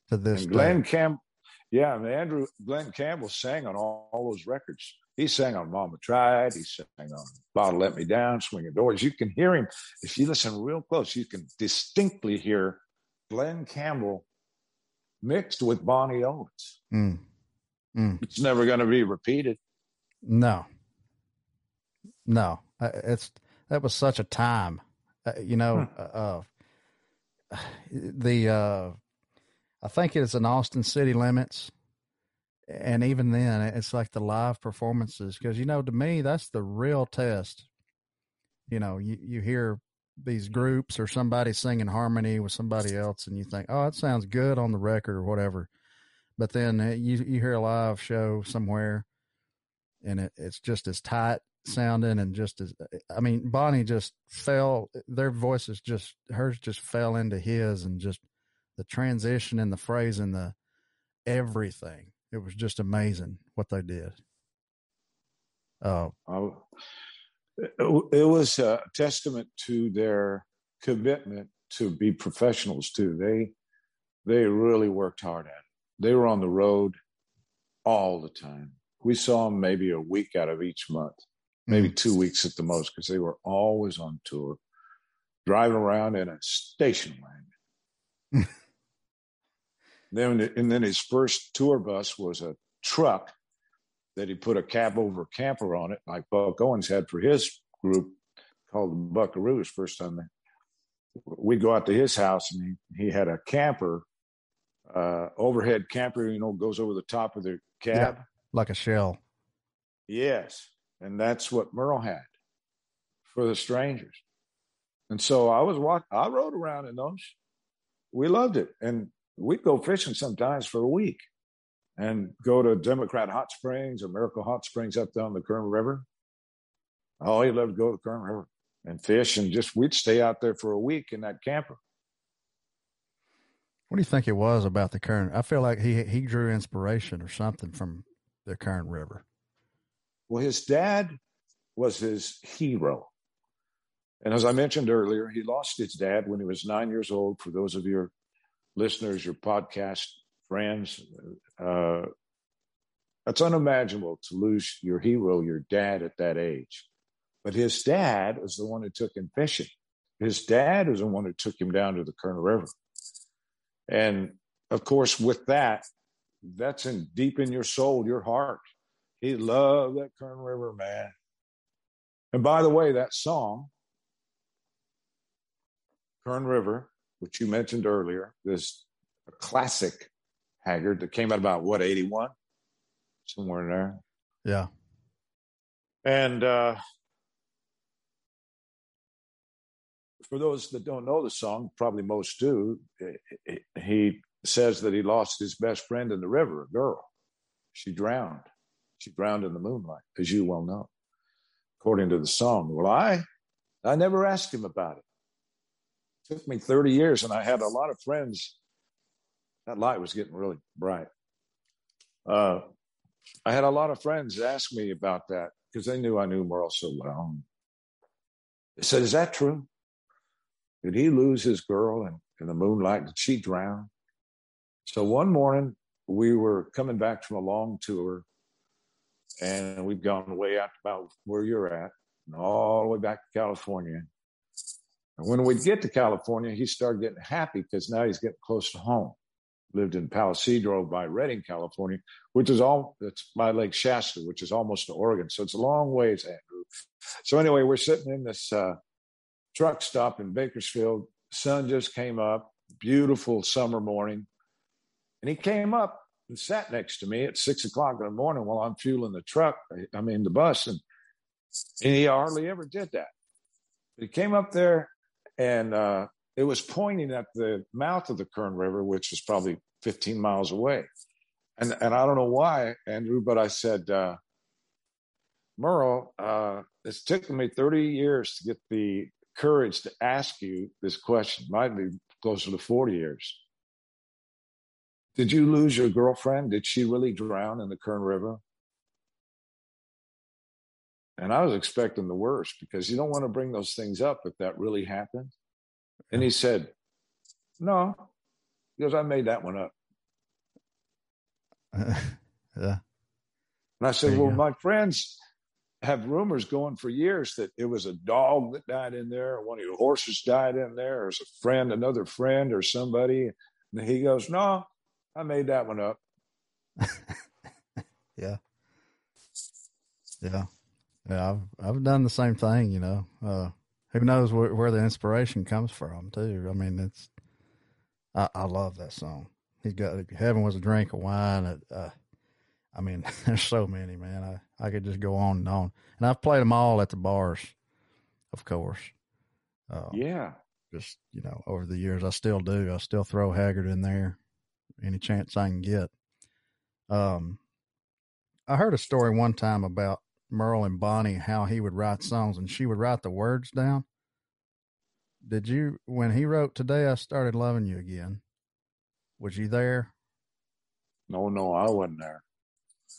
to this and Glen day. Campbell, yeah, and Andrew Glen Campbell sang on all, all, those records. He sang on Mama Tried. He sang on Bottle Let Me Down, Swinging Doors. You can hear him if you listen real close. You can distinctly hear Glen Campbell mixed with Bonnie Owens. Mm. Mm. It's never going to be repeated. No, no, it's that was such a time. Uh, you know, hmm. uh, the uh, I think it's in Austin city limits, and even then, it's like the live performances because you know to me that's the real test. You know, you you hear these groups or somebody singing harmony with somebody else, and you think, oh, it sounds good on the record or whatever, but then uh, you you hear a live show somewhere, and it, it's just as tight sounding and just as I mean, Bonnie just fell. Their voices just hers just fell into his, and just the transition and the phrase and the everything. It was just amazing what they did. Oh, oh it was a testament to their commitment to be professionals too. They they really worked hard at it. They were on the road all the time. We saw them maybe a week out of each month maybe mm. two weeks at the most, because they were always on tour, driving around in a station wagon. then, and then his first tour bus was a truck that he put a cab over camper on it, like Buck Owens had for his group called the Buckaroos. First time they, we'd go out to his house, and he, he had a camper, uh, overhead camper, you know, goes over the top of the cab. Yeah, like a shell. Yes. And that's what Merle had for the strangers. And so I was walking, I rode around in those. We loved it. And we'd go fishing sometimes for a week and go to Democrat Hot Springs or Miracle Hot Springs up down the Kern River. Oh, he loved to go to the Kern River and fish and just we'd stay out there for a week in that camper. What do you think it was about the Kern? I feel like he he drew inspiration or something from the Kern River. Well, his dad was his hero. And as I mentioned earlier, he lost his dad when he was nine years old. For those of your listeners, your podcast friends, uh, that's unimaginable to lose your hero, your dad, at that age. But his dad was the one who took him fishing. His dad is the one who took him down to the Kern River. And of course, with that, that's in deep in your soul, your heart. He loved that Kern River, man. And by the way, that song, Kern River, which you mentioned earlier, is a classic Haggard that came out about what, 81? Somewhere in there. Yeah. And uh, for those that don't know the song, probably most do, he says that he lost his best friend in the river, a girl. She drowned. She drowned in the moonlight, as you well know, according to the song. Well, I, I never asked him about it. Took me 30 years, and I had a lot of friends. That light was getting really bright. Uh, I had a lot of friends ask me about that because they knew I knew Merle so well. They said, Is that true? Did he lose his girl in, in the moonlight? Did she drown? So one morning, we were coming back from a long tour and we've gone way out about where you're at and all the way back to California. When we'd get to California, he started getting happy because now he's getting close to home. Lived in Palo by Redding, California, which is all it's by Lake Shasta, which is almost to Oregon. So it's a long ways, Andrew. So anyway, we're sitting in this uh, truck stop in Bakersfield. Sun just came up, beautiful summer morning. And he came up and sat next to me at six o'clock in the morning while I'm fueling the truck. I mean, the bus. And, and he hardly ever did that. But he came up there and uh, it was pointing at the mouth of the Kern River, which is probably 15 miles away. And, and I don't know why, Andrew, but I said, uh, Merle, uh, it's taken me 30 years to get the courage to ask you this question. Might be closer to 40 years. Did you lose your girlfriend? Did she really drown in the Kern River? And I was expecting the worst because you don't want to bring those things up if that really happened. And he said, No, because I made that one up. yeah. And I said, Well, go. my friends have rumors going for years that it was a dog that died in there, or one of your horses died in there, or a friend, another friend, or somebody. And he goes, No, I made that one up. yeah. Yeah. Yeah. I've, I've done the same thing, you know. Uh, who knows where, where, the inspiration comes from, too. I mean, it's, I, I love that song. He's got, Heaven was a drink of wine. Uh, I mean, there's so many, man. I, I could just go on and on. And I've played them all at the bars, of course. Uh, yeah. Just, you know, over the years, I still do. I still throw Haggard in there any chance I can get. Um, I heard a story one time about Merle and Bonnie, how he would write songs and she would write the words down. Did you, when he wrote Today I Started Loving You Again, was you there? No, no, I wasn't there.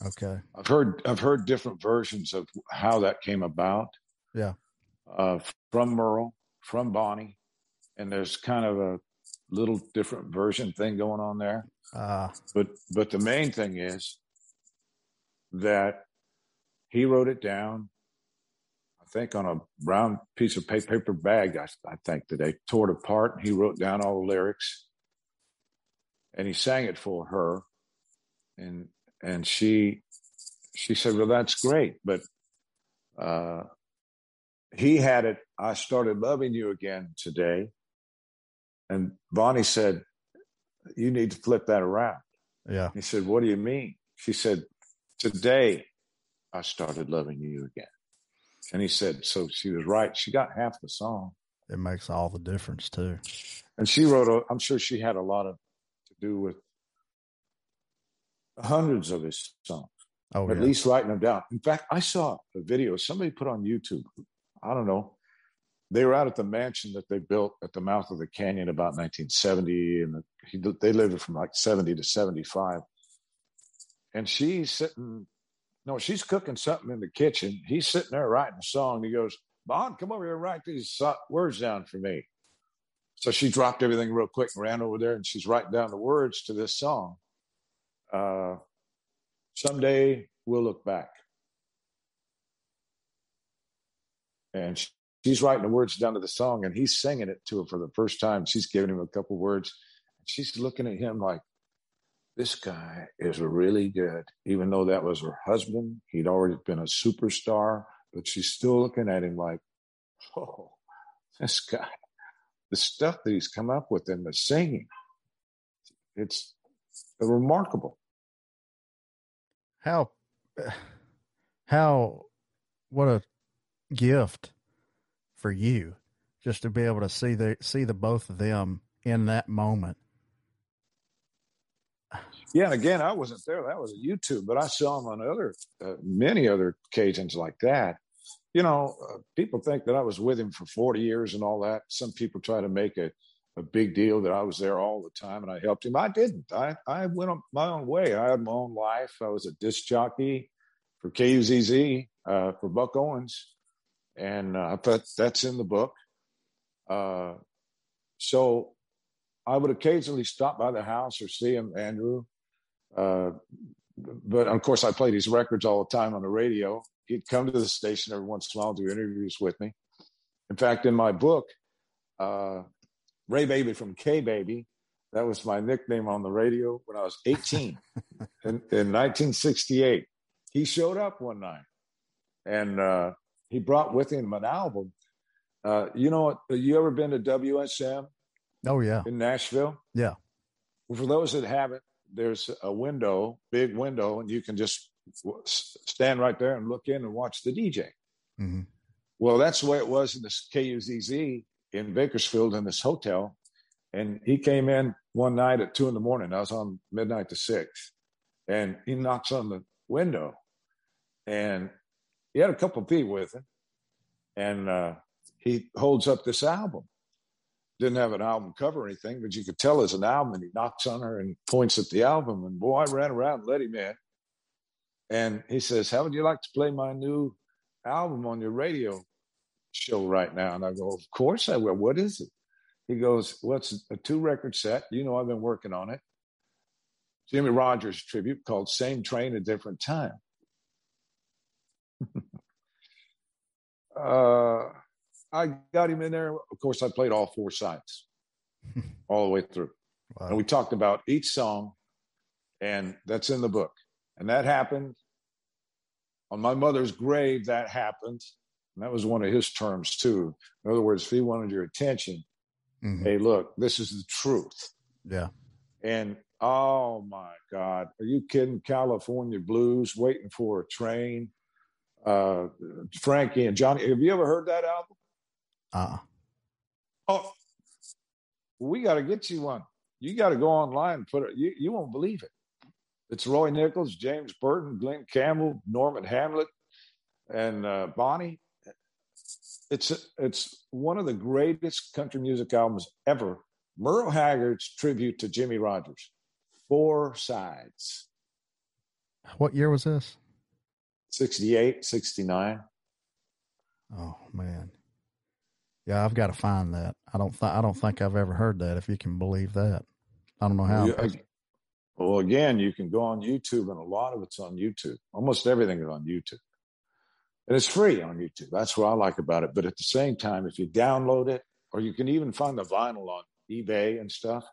Okay. I've heard I've heard different versions of how that came about. Yeah. Uh, from Merle, from Bonnie, and there's kind of a little different version thing going on there. Uh, but but the main thing is that he wrote it down. I think on a brown piece of paper bag. I, I think that they tore it apart. And he wrote down all the lyrics, and he sang it for her, and and she she said, "Well, that's great, but." Uh, he had it. I started loving you again today. And Bonnie said, You need to flip that around. Yeah. He said, What do you mean? She said, Today I started loving you again. And he said, So she was right. She got half the song. It makes all the difference too. And she wrote, I'm sure she had a lot of to do with hundreds of his songs. Oh, at yeah. least writing them down. In fact, I saw a video somebody put on YouTube. I don't know they were out at the mansion that they built at the mouth of the canyon about 1970 and he, they lived from like 70 to 75 and she's sitting no she's cooking something in the kitchen. He's sitting there writing a song. He goes bond come over here and write these words down for me. So she dropped everything real quick and ran over there and she's writing down the words to this song. Uh, someday we'll look back. And she's writing the words down to the song and he's singing it to her for the first time. She's giving him a couple words. and She's looking at him like, this guy is really good. Even though that was her husband, he'd already been a superstar, but she's still looking at him like, oh, this guy, the stuff that he's come up with in the singing, it's remarkable. How, how, what a gift for you just to be able to see the see the both of them in that moment. Yeah, and again, I wasn't there. That was a YouTube, but I saw him on other uh, many other occasions like that. You know, uh, people think that I was with him for 40 years and all that. Some people try to make a, a big deal that I was there all the time and I helped him. I didn't. I, I went on my own way. I had my own life. I was a disc jockey for KUZZ, uh, for Buck Owens and uh, I thought that's in the book. Uh, so I would occasionally stop by the house or see him, Andrew. Uh, but of course, I played his records all the time on the radio. He'd come to the station every once in a while do interviews with me. In fact, in my book, uh, Ray Baby from K Baby, that was my nickname on the radio when I was 18 in, in 1968. He showed up one night and uh, he brought with him an album. Uh, you know, you ever been to WSM? Oh yeah, in Nashville. Yeah. Well, for those that haven't, there's a window, big window, and you can just stand right there and look in and watch the DJ. Mm-hmm. Well, that's the way it was in this KUZZ in Bakersfield in this hotel. And he came in one night at two in the morning. I was on midnight to six, and he knocks on the window, and he had a couple of people with him, and uh, he holds up this album. Didn't have an album cover or anything, but you could tell it's an album. And he knocks on her and points at the album. And boy, I ran around and let him in. And he says, How would you like to play my new album on your radio show right now? And I go, Of course I will. What is it? He goes, Well, a two record set. You know, I've been working on it. Jimmie Rodgers tribute called Same Train, a Different Time. uh, I got him in there. Of course, I played all four sides all the way through. Wow. And we talked about each song, and that's in the book. And that happened on my mother's grave. That happened. And that was one of his terms, too. In other words, if he wanted your attention, mm-hmm. hey, look, this is the truth. Yeah. And oh my God, are you kidding? California Blues, Waiting for a Train, uh, Frankie and Johnny. Have you ever heard that album? Uh. Oh, we got to get you one. You got to go online and put it. You, you won't believe it. It's Roy Nichols, James Burton, Glen Campbell, Norman Hamlet, and uh, Bonnie. It's it's one of the greatest country music albums ever. Merle Haggard's tribute to Jimmie Rodgers. Four sides. What year was this? 68, 69. Oh man. Yeah, I've got to find that. I don't th- I don't think I've ever heard that if you can believe that. I don't know how. Well, well, again, you can go on YouTube and a lot of it's on YouTube. Almost everything is on YouTube. And it's free on YouTube. That's what I like about it. But at the same time, if you download it, or you can even find the vinyl on eBay and stuff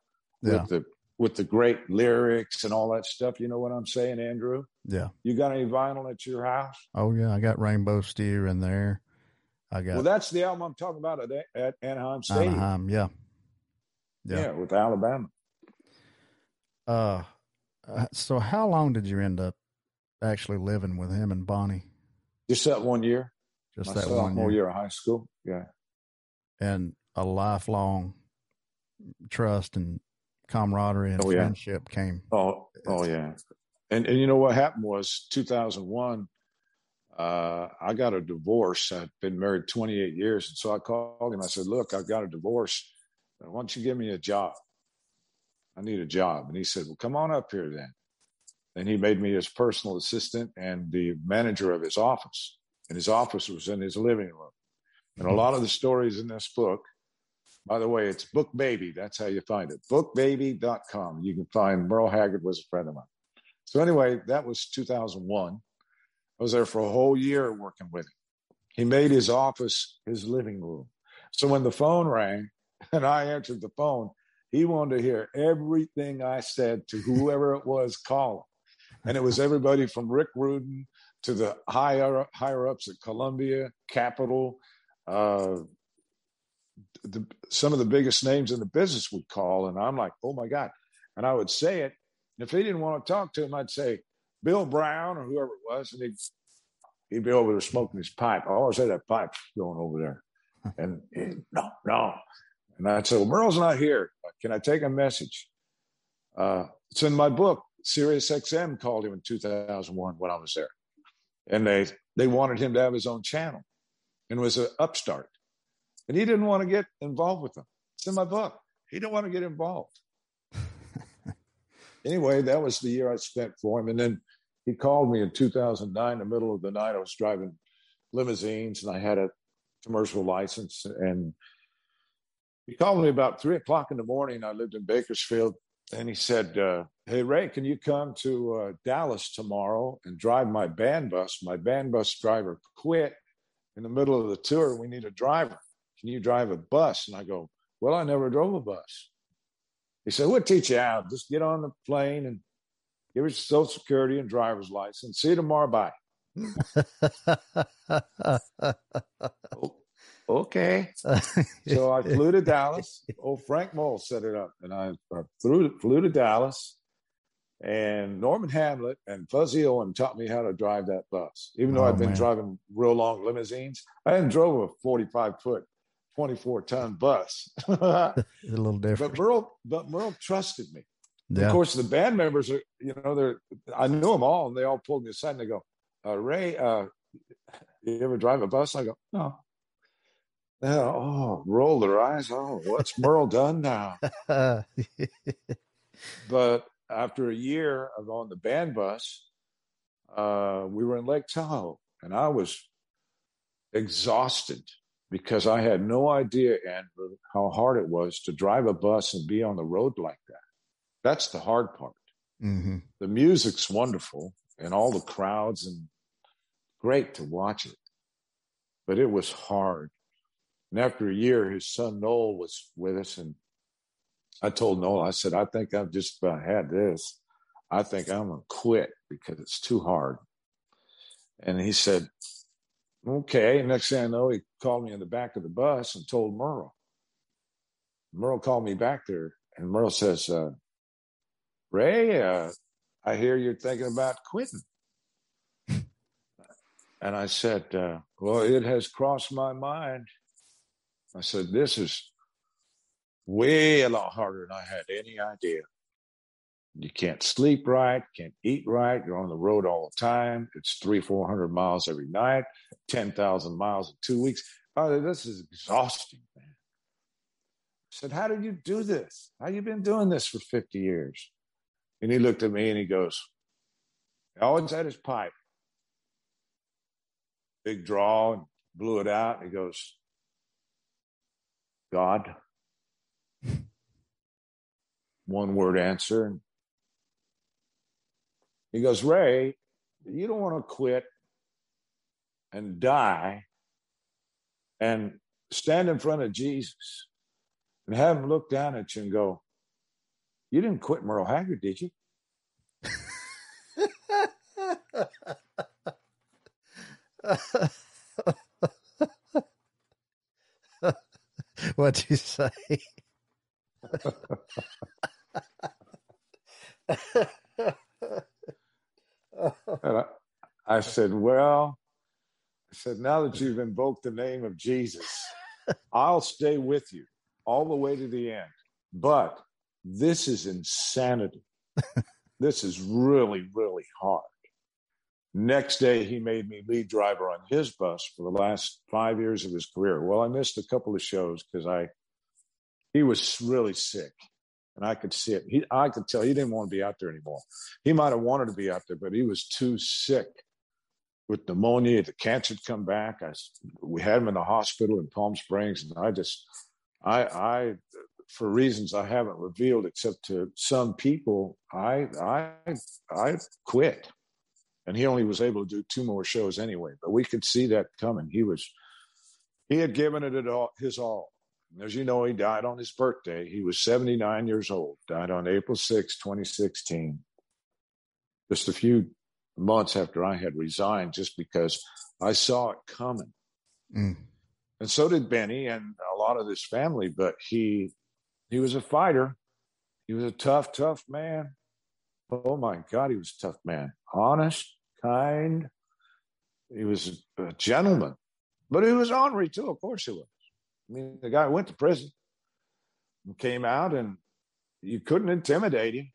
yeah. with the with the great lyrics and all that stuff. You know what I'm saying, Andrew? Yeah. You got any vinyl at your house? Oh yeah, I got Rainbow Stew in there. I got. Well, that's the album I'm talking about at, at Anaheim Stadium. Anaheim, yeah. yeah, yeah, with Alabama. Uh, uh, so how long did you end up actually living with him and Bonnie? Just that one year. Just that one year. year of high school. Yeah. And a lifelong trust and camaraderie and oh, friendship yeah. came. Oh, oh yeah. And and you know what happened was 2001. Uh, I got a divorce. I'd been married 28 years, and so I called him. I said, "Look, I've got a divorce. Why don't you give me a job? I need a job." And he said, "Well, come on up here then." And he made me his personal assistant and the manager of his office. And his office was in his living room. And a lot of the stories in this book by the way, it's Book Baby. That's how you find it. Bookbaby.com. You can find Merle Haggard was a friend of mine. So anyway, that was 2001. I was there for a whole year working with him. He made his office his living room. So when the phone rang and I answered the phone, he wanted to hear everything I said to whoever it was calling. And it was everybody from Rick Rubin to the higher higher ups at Columbia, Capitol, uh, the, some of the biggest names in the business would call, and I'm like, oh my god, and I would say it. And if he didn't want to talk to him, I'd say Bill Brown or whoever it was, and he'd he'd be over there smoking his pipe. I always had that pipe going over there, and he, no, no, and I'd say, well, Merle's not here. Can I take a message? Uh, it's in my book. Sirius XM called him in 2001 when I was there, and they they wanted him to have his own channel, and was an upstart. And he didn't want to get involved with them. It's in my book. He didn't want to get involved. Anyway, that was the year I spent for him. And then he called me in 2009, in the middle of the night. I was driving limousines and I had a commercial license. And he called me about three o'clock in the morning. I lived in Bakersfield. And he said, uh, Hey, Ray, can you come to uh, Dallas tomorrow and drive my band bus? My band bus driver quit in the middle of the tour. We need a driver. Can you drive a bus? And I go, Well, I never drove a bus. He said, We'll teach you how. Just get on the plane and give us your social security and driver's license. See you tomorrow. Bye. okay. so I flew to Dallas. Old Frank Mull set it up. And I, I flew, flew to Dallas. And Norman Hamlet and Fuzzy Owen taught me how to drive that bus. Even though oh, I've been man. driving real long limousines, I hadn't drove a 45 foot 24 ton bus. a little different. But Merle, but Merle trusted me. Yeah. Of course, the band members are, you know, they're, I knew them all and they all pulled me aside and they go, uh, Ray, uh, you ever drive a bus? I go, no. oh, roll their eyes. Oh, what's Merle done now? but after a year of on the band bus, uh, we were in Lake Tahoe, and I was exhausted because I had no idea, Andrew, how hard it was to drive a bus and be on the road like that. That's the hard part. Mm-hmm. The music's wonderful and all the crowds and great to watch it, but it was hard. And after a year, his son Noel was with us, and I told Noel, I said, I think I've just about had this. I think I'm going to quit because it's too hard. And he said, Okay. Next thing I know, he called me in the back of the bus and told Merle. Merle called me back there, and Merle says, uh, Ray, uh, I hear you're thinking about quitting. and I said, uh, Well, it has crossed my mind. I said, This is way a lot harder than I had any idea. You can't sleep right, can't eat right. You're on the road all the time. It's three, 400 miles every night, 10,000 miles in two weeks. Oh, this is exhausting, man. I said, How did you do this? How you been doing this for 50 years? And he looked at me and he goes, He always had his pipe. Big draw and blew it out. And he goes, God. One word answer. And he goes, Ray, you don't want to quit and die and stand in front of Jesus and have him look down at you and go, You didn't quit Merle Haggard, did you? What'd you say? I, I said, Well, I said, now that you've invoked the name of Jesus, I'll stay with you all the way to the end. But this is insanity. this is really, really hard. Next day, he made me lead driver on his bus for the last five years of his career. Well, I missed a couple of shows because I he was really sick and I could see it. He, I could tell he didn't want to be out there anymore. He might have wanted to be out there, but he was too sick with pneumonia. The cancer had come back. I, we had him in the hospital in Palm Springs, and I just, I, I, for reasons I haven't revealed except to some people, I, I, I quit. And he only was able to do two more shows anyway. But we could see that coming. He was, he had given it all, his all as you know, he died on his birthday. He was 79 years old, died on April 6, 2016, just a few months after I had resigned, just because I saw it coming. Mm. And so did Benny and a lot of his family, but he he was a fighter. He was a tough, tough man. Oh my God, he was a tough man. Honest, kind. He was a gentleman. But he was ornery too, of course he was. I mean, the guy went to prison and came out, and you couldn't intimidate him.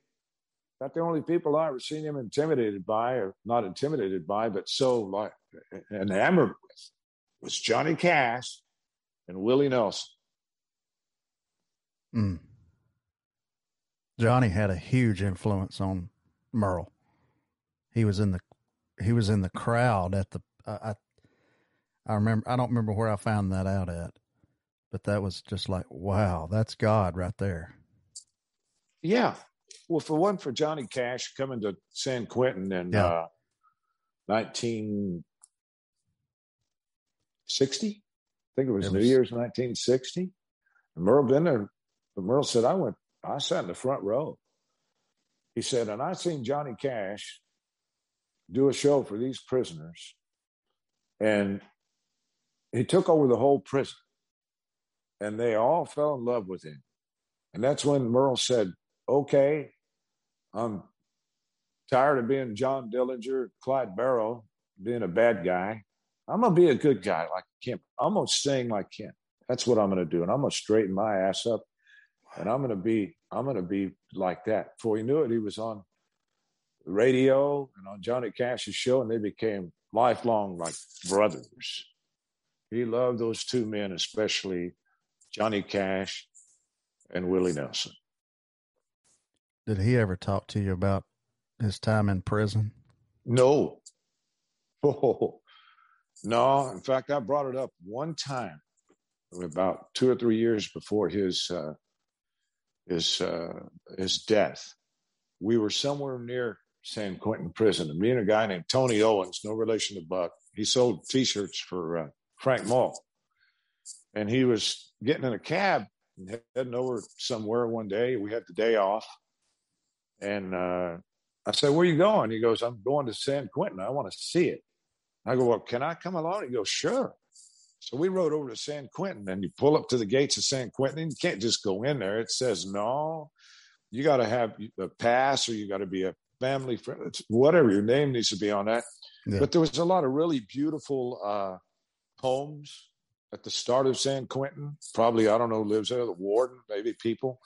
Not the only people I ever seen him intimidated by, or not intimidated by, but so like enamored with, was Johnny Cash and Willie Nelson. Mm. Johnny had a huge influence on Merle. He was in the he was in the crowd at the I I remember I don't remember where I found that out at, but that was just like, wow, that's God right there. Yeah. Well, for one, for Johnny Cash coming to San Quentin in yeah. uh, 1960, I think it was it New was... Year's 1960. And Merle been there. But Merle said, I went, I sat in the front row. He said, and I seen Johnny Cash do a show for these prisoners. And he took over the whole prison and they all fell in love with him. And that's when Merle said, Okay, I'm tired of being John Dillinger, Clyde Barrow, being a bad guy. I'm to be a good guy like Kent. I'm to sing like Kent. That's what I'm to do. And I'm to straighten my ass up. And I'm to be, I'm to be like that. Before he knew it, he was on radio and on Johnny Cash's show, and they became lifelong like brothers. He loved those two men, especially Johnny Cash and Willie Nelson. Did he ever talk to you about his time in prison? No. Oh, no. In fact, I brought it up one time about two or three years before his uh, his uh, his death. We were somewhere near San Quentin prison, and me and a guy named Tony Owens, no relation to Buck, he sold T-shirts for uh, Frank Mull, and he was getting in a cab and heading over somewhere one day. We had the day off, and uh, I said, "Where you going?" He goes, "I'm going to San Quentin. I want to see it." I go, "Well, can I come along?" He goes, "Sure." So we rode over to San Quentin, and you pull up to the gates of San Quentin. you can't just go in there. It says no. You got to have a pass, or you got to be a family friend, whatever your name needs to be on that. Yeah. But there was a lot of really beautiful uh, homes at the start of San Quentin. Probably I don't know lives there the warden, maybe people,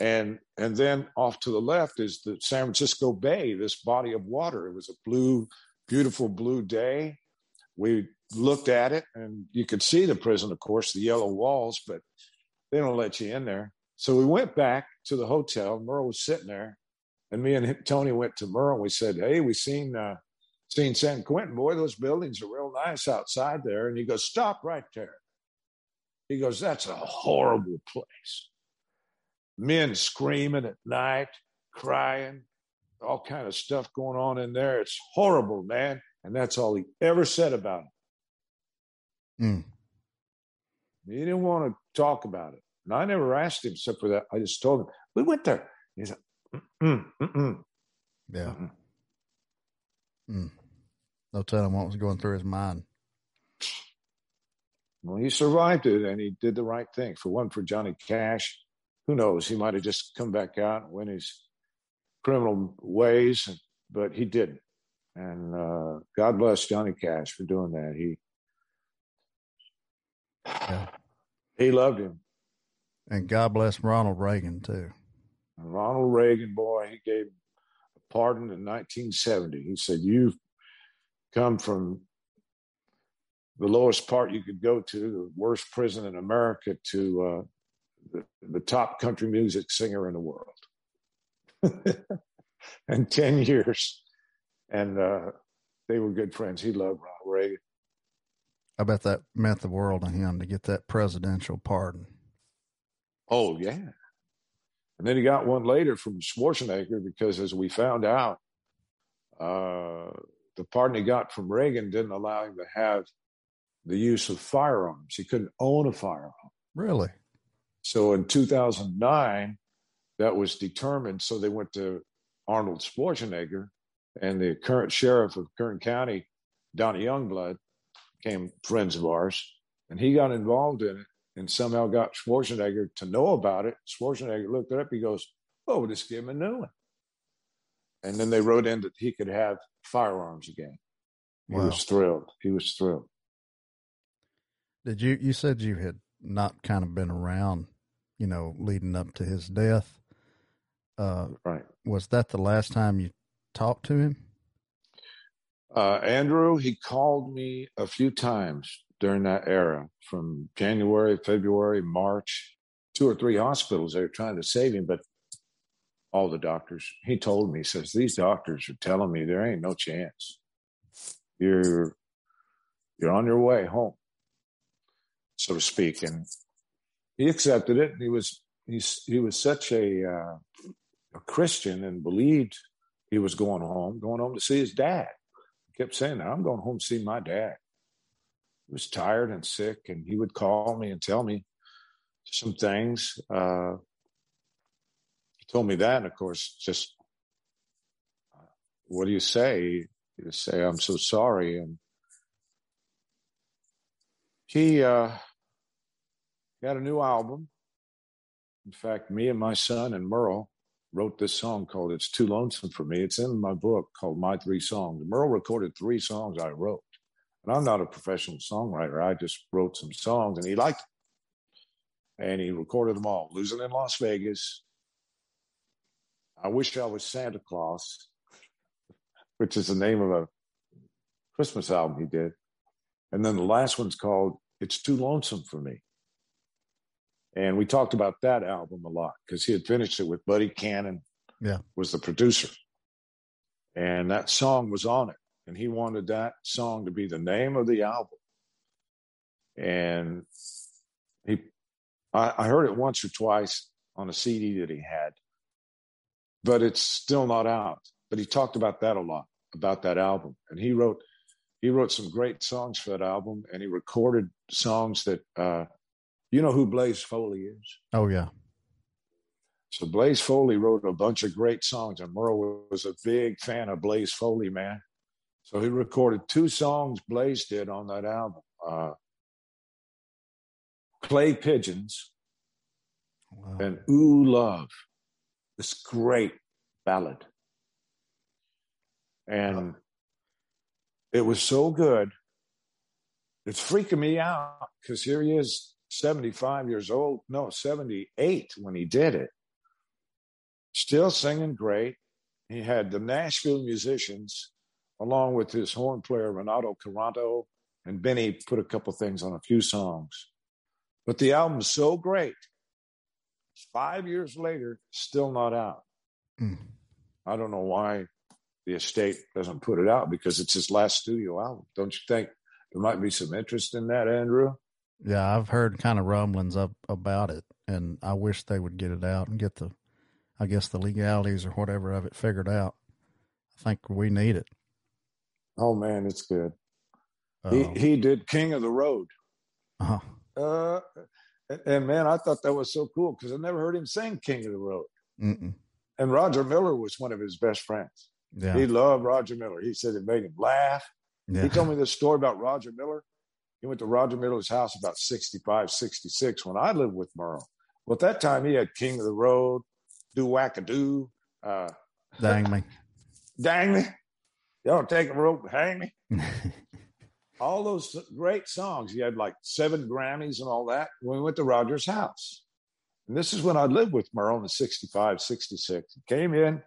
and and then off to the left is the San Francisco Bay, this body of water. It was a blue, beautiful blue day. We looked at it and you could see the prison, of course, the yellow walls, but they don't let you in there. So we went back to the hotel. Merle was sitting there, and me and Tony went to Merle. And we said, "Hey, we seen uh, seen San Quentin. Boy, those buildings are real nice outside there." And he goes, "Stop right there." He goes, "That's a horrible place. Men screaming at night, crying, all kind of stuff going on in there. It's horrible, man." And that's all he ever said about it. Mm. He didn't want to talk about it. And I never asked him except for that. I just told him, we went there. He said, mm, mm, mm. yeah. Mm. No telling what was going through his mind. Well, he survived it and he did the right thing. For one, for Johnny Cash, who knows? He might have just come back out and went his criminal ways, but he didn't. And uh, God bless Johnny Cash for doing that. He yeah. He loved him. And God bless Ronald Reagan too. Ronald Reagan, boy, he gave a pardon in 1970. He said, You've come from the lowest part you could go to, the worst prison in America, to uh, the, the top country music singer in the world. and 10 years. And uh, they were good friends. He loved Ronald Reagan. I bet that meant the world to him to get that presidential pardon. Oh yeah, and then he got one later from Schwarzenegger because, as we found out, uh, the pardon he got from Reagan didn't allow him to have the use of firearms. He couldn't own a firearm. Really? So in 2009, that was determined. So they went to Arnold Schwarzenegger and the current sheriff of Kern County, Donny Youngblood, became friends of ours, and he got involved in it and somehow got Schwarzenegger to know about it. Schwarzenegger looked it up. He goes, "Oh, we'll just give him a new one." And then they wrote in that he could have firearms again. He wow. was thrilled. He was thrilled. Did you? You said you had not kind of been around, you know, leading up to his death. Uh, right. Was that the last time you talked to him? Uh, Andrew, he called me a few times during that era from January, February, March, two or three hospitals. They were trying to save him, but all the doctors, he told me, he says, These doctors are telling me there ain't no chance. You're you're on your way home, so to speak. And he accepted it. He was he's he was such a uh, a Christian and believed he was going home, going home to see his dad He kept saying, that I'm going home to see my dad. He was tired and sick, and he would call me and tell me some things. Uh, he told me that, and of course, just what do you say? You say, I'm so sorry. And he uh, got a new album. In fact, me and my son and Merle wrote this song called It's Too Lonesome for Me. It's in my book called My Three Songs. Merle recorded three songs I wrote. And I'm not a professional songwriter. I just wrote some songs and he liked them. And he recorded them all. Losing in Las Vegas. I Wish I Was Santa Claus, which is the name of a Christmas album he did. And then the last one's called It's Too Lonesome for Me. And we talked about that album a lot because he had finished it with Buddy Cannon, yeah, was the producer. And that song was on it. And he wanted that song to be the name of the album. And he I, I heard it once or twice on a CD that he had, but it's still not out. But he talked about that a lot, about that album. And he wrote he wrote some great songs for that album and he recorded songs that uh you know who Blaze Foley is? Oh yeah. So Blaze Foley wrote a bunch of great songs, and Merle was a big fan of Blaze Foley, man. So he recorded two songs Blaze did on that album. Uh, Clay Pigeons wow. and Ooh Love, this great ballad. And it was so good. It's freaking me out because here he is, 75 years old, no, 78 when he did it. Still singing great. He had the Nashville musicians, along with his horn player, Renato Caranto, and Benny put a couple things on a few songs. But the album's so great. Five years later, still not out. Mm. I don't know why the estate doesn't put it out because it's his last studio album. Don't you think there might be some interest in that, Andrew? Yeah, I've heard kind of rumblings up about it, and I wish they would get it out and get the, I guess the legalities or whatever of it figured out. I think we need it. Oh man, it's good. He he did King of the Road. Uh-huh. Uh, and man, I thought that was so cool because I never heard him sing King of the Road. Mm-mm. And Roger Miller was one of his best friends. Yeah. He loved Roger Miller. He said it made him laugh. Yeah. He told me this story about Roger Miller. He went to Roger Miller's house about 65, 66 when I lived with Merle. Well, at that time, he had King of the Road, Do Wackadoo. Uh, dang me. dang me. Y'all take a rope and hang me. all those great songs. He had like seven Grammys and all that when we went to Roger's house. And this is when I lived with Merle in 65, 66. He came in.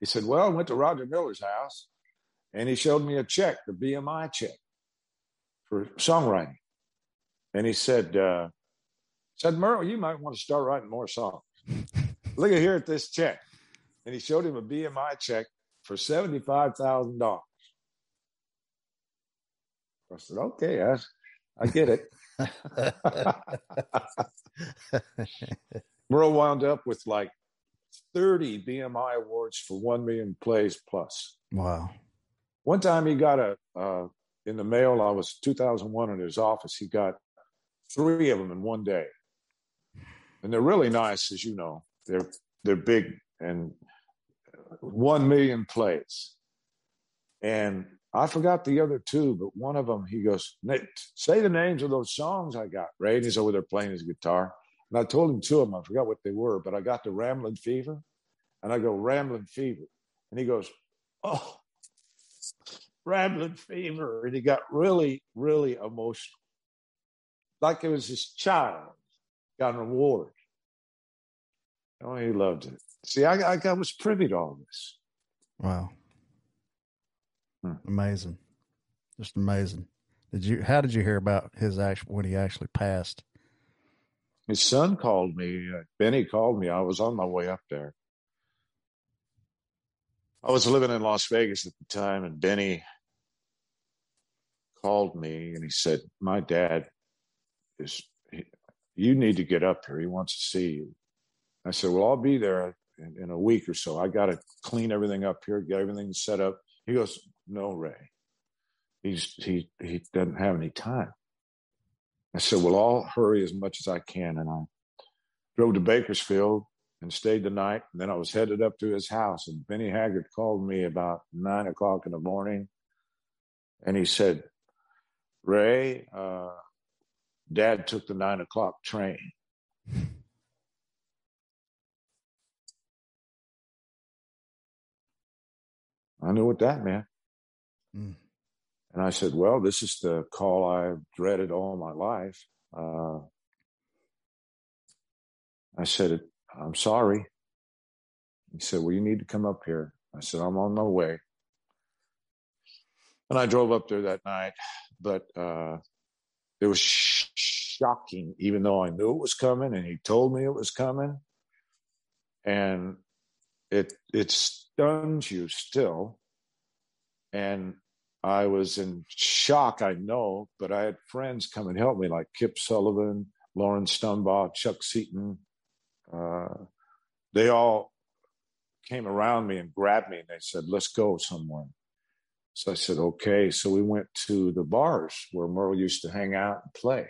He said, Well, I went to Roger Miller's house and he showed me a check, the BMI check for songwriting. And he said, uh, said, Merle, you might want to start writing more songs. Look at here at this check. And he showed him a BMI check for $75,000. I said, okay, I, I get it. Merle wound up with like 30 BMI awards for 1 million plays plus. Wow. One time he got a, uh, in the mail, I was 2001 in his office, he got three of them in one day. And they're really nice, as you know. They're, they're big and 1 million plays. And I forgot the other two, but one of them, he goes, say the names of those songs I got, Ray. And he's over there playing his guitar. And I told him two of them. I forgot what they were, but I got the Ramblin' Fever. And I go, Ramblin' Fever. And he goes, oh, Ramblin' Fever. And he got really, really emotional. Like it was his child got an award. Oh, he loved it. See, I, I was privy to all this. Wow. Hmm. Amazing, just amazing. Did you? How did you hear about his actual when he actually passed? His son called me. Uh, Benny called me. I was on my way up there. I was living in Las Vegas at the time, and Benny called me and he said, "My dad is. He, you need to get up here. He wants to see you." I said, "Well, I'll be there in, in a week or so. I got to clean everything up here, get everything set up." He goes, no, Ray. He's he he doesn't have any time. I said, Well, I'll hurry as much as I can. And I drove to Bakersfield and stayed the night. And then I was headed up to his house. And Benny Haggard called me about nine o'clock in the morning. And he said, Ray, uh, dad took the nine o'clock train. I knew what that meant. Mm. And I said, Well, this is the call I've dreaded all my life. Uh, I said, I'm sorry. He said, Well, you need to come up here. I said, I'm on my way. And I drove up there that night, but uh, there was shocking, even though I knew it was coming and he told me it was coming. And it it stuns you still. And I was in shock, I know, but I had friends come and help me, like Kip Sullivan, Lauren Stumbaugh, Chuck Seaton. Uh, they all came around me and grabbed me and they said, Let's go somewhere. So I said, Okay. So we went to the bars where Merle used to hang out and play.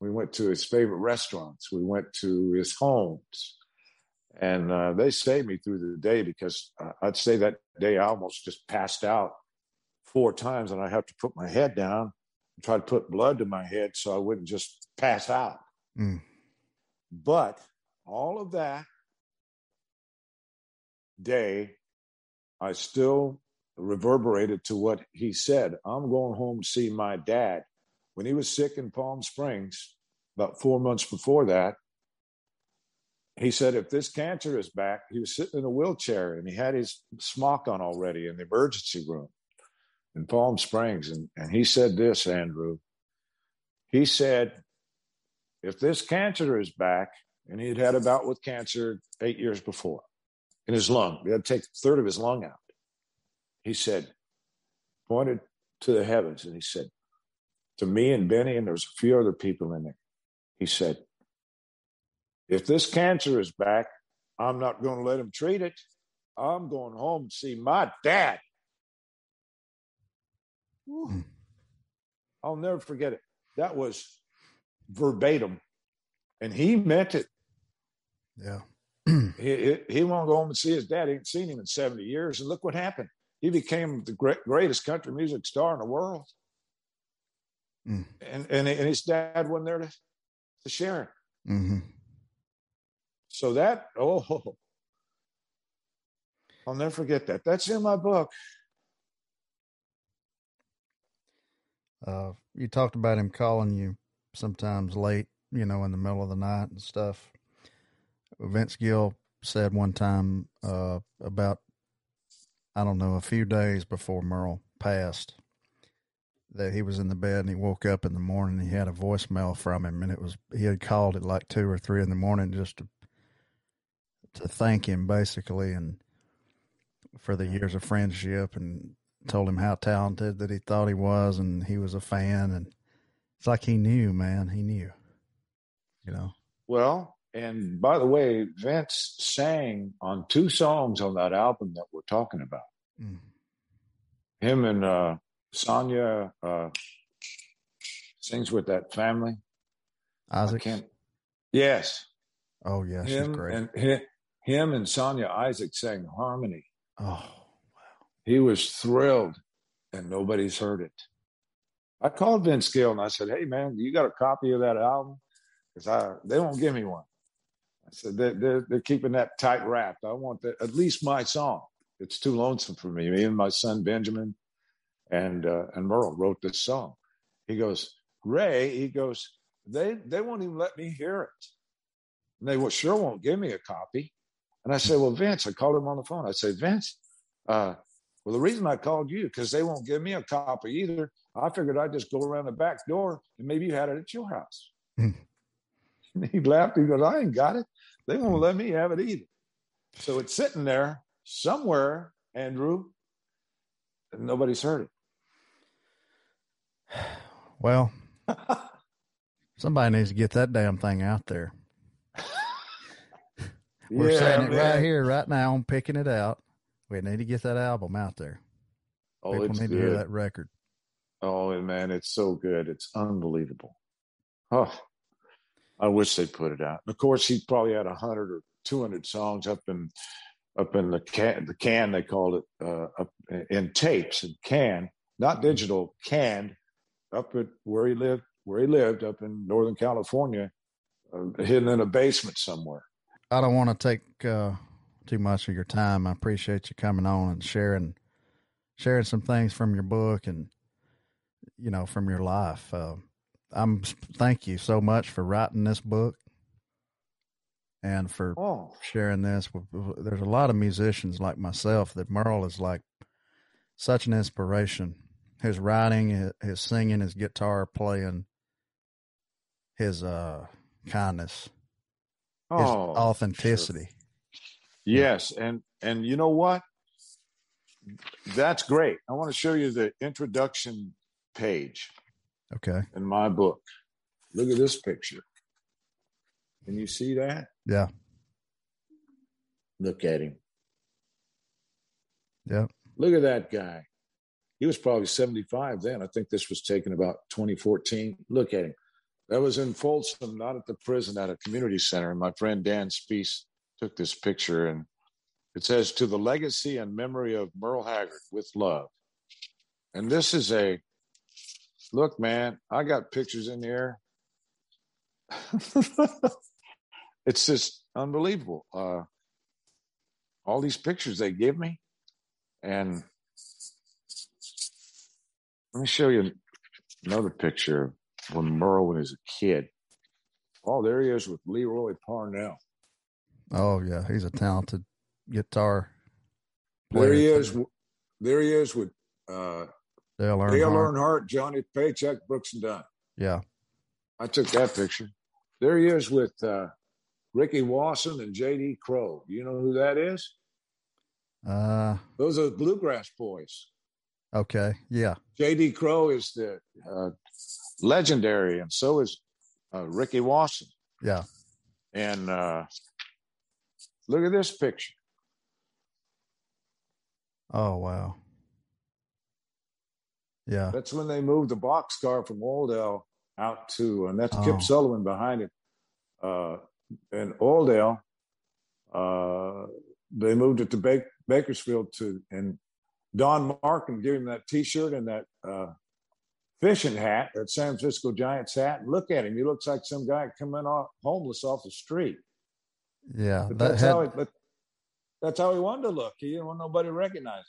We went to his favorite restaurants. We went to his homes. And uh, they saved me through the day because uh, I'd say that day I almost just passed out four times and I have to put my head down and try to put blood to my head so I wouldn't just pass out. Mm. But all of that day, I still reverberated to what he said. I'm going home to see my dad. When he was sick in Palm Springs, about four months before that, he said, if this cancer is back, he was sitting in a wheelchair and he had his smock on already in the emergency room in Palm Springs. And, and he said this, Andrew. He said, if this cancer is back, and he had had a bout with cancer eight years before in his lung, he had to take a third of his lung out. He said, pointed to the heavens, and he said, to me and Benny, and there was a few other people in there, he said, if this cancer is back, I'm not going to let him treat it. I'm going home to see my dad. Hmm. I'll never forget it. That was verbatim, and he meant it. Yeah. he, he, he won't go home and see his dad. He ain't seen him in 70 years. And look what happened. He became the great, greatest country music star in the world. Mm. And, and, and his dad wasn't there to, to share it. Mm-hmm. So that, oh, I'll never forget that. That's in my book. Uh, you talked about him calling you sometimes late, you know, in the middle of the night and stuff. Vince Gill said one time uh, about, I don't know, a few days before Merle passed, that he was in the bed and he woke up in the morning. And he had a voicemail from him, and it was he had called at like two or three in the morning just to to thank him basically and for the years of friendship and told him how talented that he thought he was and he was a fan and it's like he knew man he knew you know well and by the way vince sang on two songs on that album that we're talking about mm. him and uh Sonya uh sings with that family Isaac. yes oh yeah him she's great and him, him and Sonya isaac sang harmony oh wow. he was thrilled, and nobody's heard it. I called Vince Gill and I said, "Hey, man, you got a copy of that album? Because I they won't give me one." I said they're, they're, they're keeping that tight wrapped. I want at least my song. It's too lonesome for me. Me and my son Benjamin and uh, and Merle wrote this song. He goes, Ray. He goes, they they won't even let me hear it. And they will, sure won't give me a copy. And I said, well, Vince, I called him on the phone. I said, Vince, uh, well, the reason I called you because they won't give me a copy either. I figured I'd just go around the back door and maybe you had it at your house. Mm. he laughed. He goes, "I ain't got it. They won't let me have it either." So it's sitting there somewhere, Andrew, and nobody's heard it. Well, somebody needs to get that damn thing out there. We're yeah, saying it man. right here, right now. I'm picking it out. We need to get that album out there. Oh, People need good. to hear that record. Oh man, it's so good. It's unbelievable. Oh, I wish they put it out. Of course, he probably had a hundred or two hundred songs up in up in the can. The can they called it uh, up in tapes and can, not mm-hmm. digital, canned. Up at where he lived, where he lived up in Northern California, uh, hidden in a basement somewhere. I don't want to take uh, too much of your time. I appreciate you coming on and sharing sharing some things from your book and you know from your life. Uh, I'm thank you so much for writing this book and for oh. sharing this. There's a lot of musicians like myself that Merle is like such an inspiration. His writing, his singing, his guitar playing, his uh kindness, his Oh, authenticity. Yes, and and you know what? That's great. I want to show you the introduction page Okay. in my book. Look at this picture. Can you see that? Yeah. Look at him. Yeah. Look at that guy. He was probably 75 then. I think this was taken about 2014. Look at him. That was in Folsom, not at the prison, at a community center. And my friend Dan Spees took this picture and it says, To the legacy and memory of Merle Haggard with love. And this is a look, man, I got pictures in here. it's just unbelievable. Uh, all these pictures they give me. And let me show you another picture of when Merle was a kid. Oh, there he is with Lee Roy Parnell. Oh yeah, he's a talented guitar Player. There he is. There he is with uh, Dale Earnhardt. Dale Earnhardt, Johnny Paycheck, Brooks and Dunn. Yeah. I took that picture. There he is with uh, Ricky Wasson and J.D. Crowe. Do you know who that is? Uh. Those are the Bluegrass Boys. Okay. Yeah. J.D. Crowe is the uh, legendary, and so is uh, Ricky Wasson. Yeah. And uh, look at this picture. Oh wow. Yeah. That's when they moved the boxcar from Oildale out to, and that's Oh. Kip Sullivan behind it. Uh, in Oildale, uh, they moved it to Ba- Bakersfield to, and Don Markin gave him that T-shirt and that uh, fishing hat, that San Francisco Giants hat. And look at him; he looks like some guy coming off homeless off the street. Yeah. But That that's had how. It, but that's how he wanted to look. He didn't want nobody to recognize.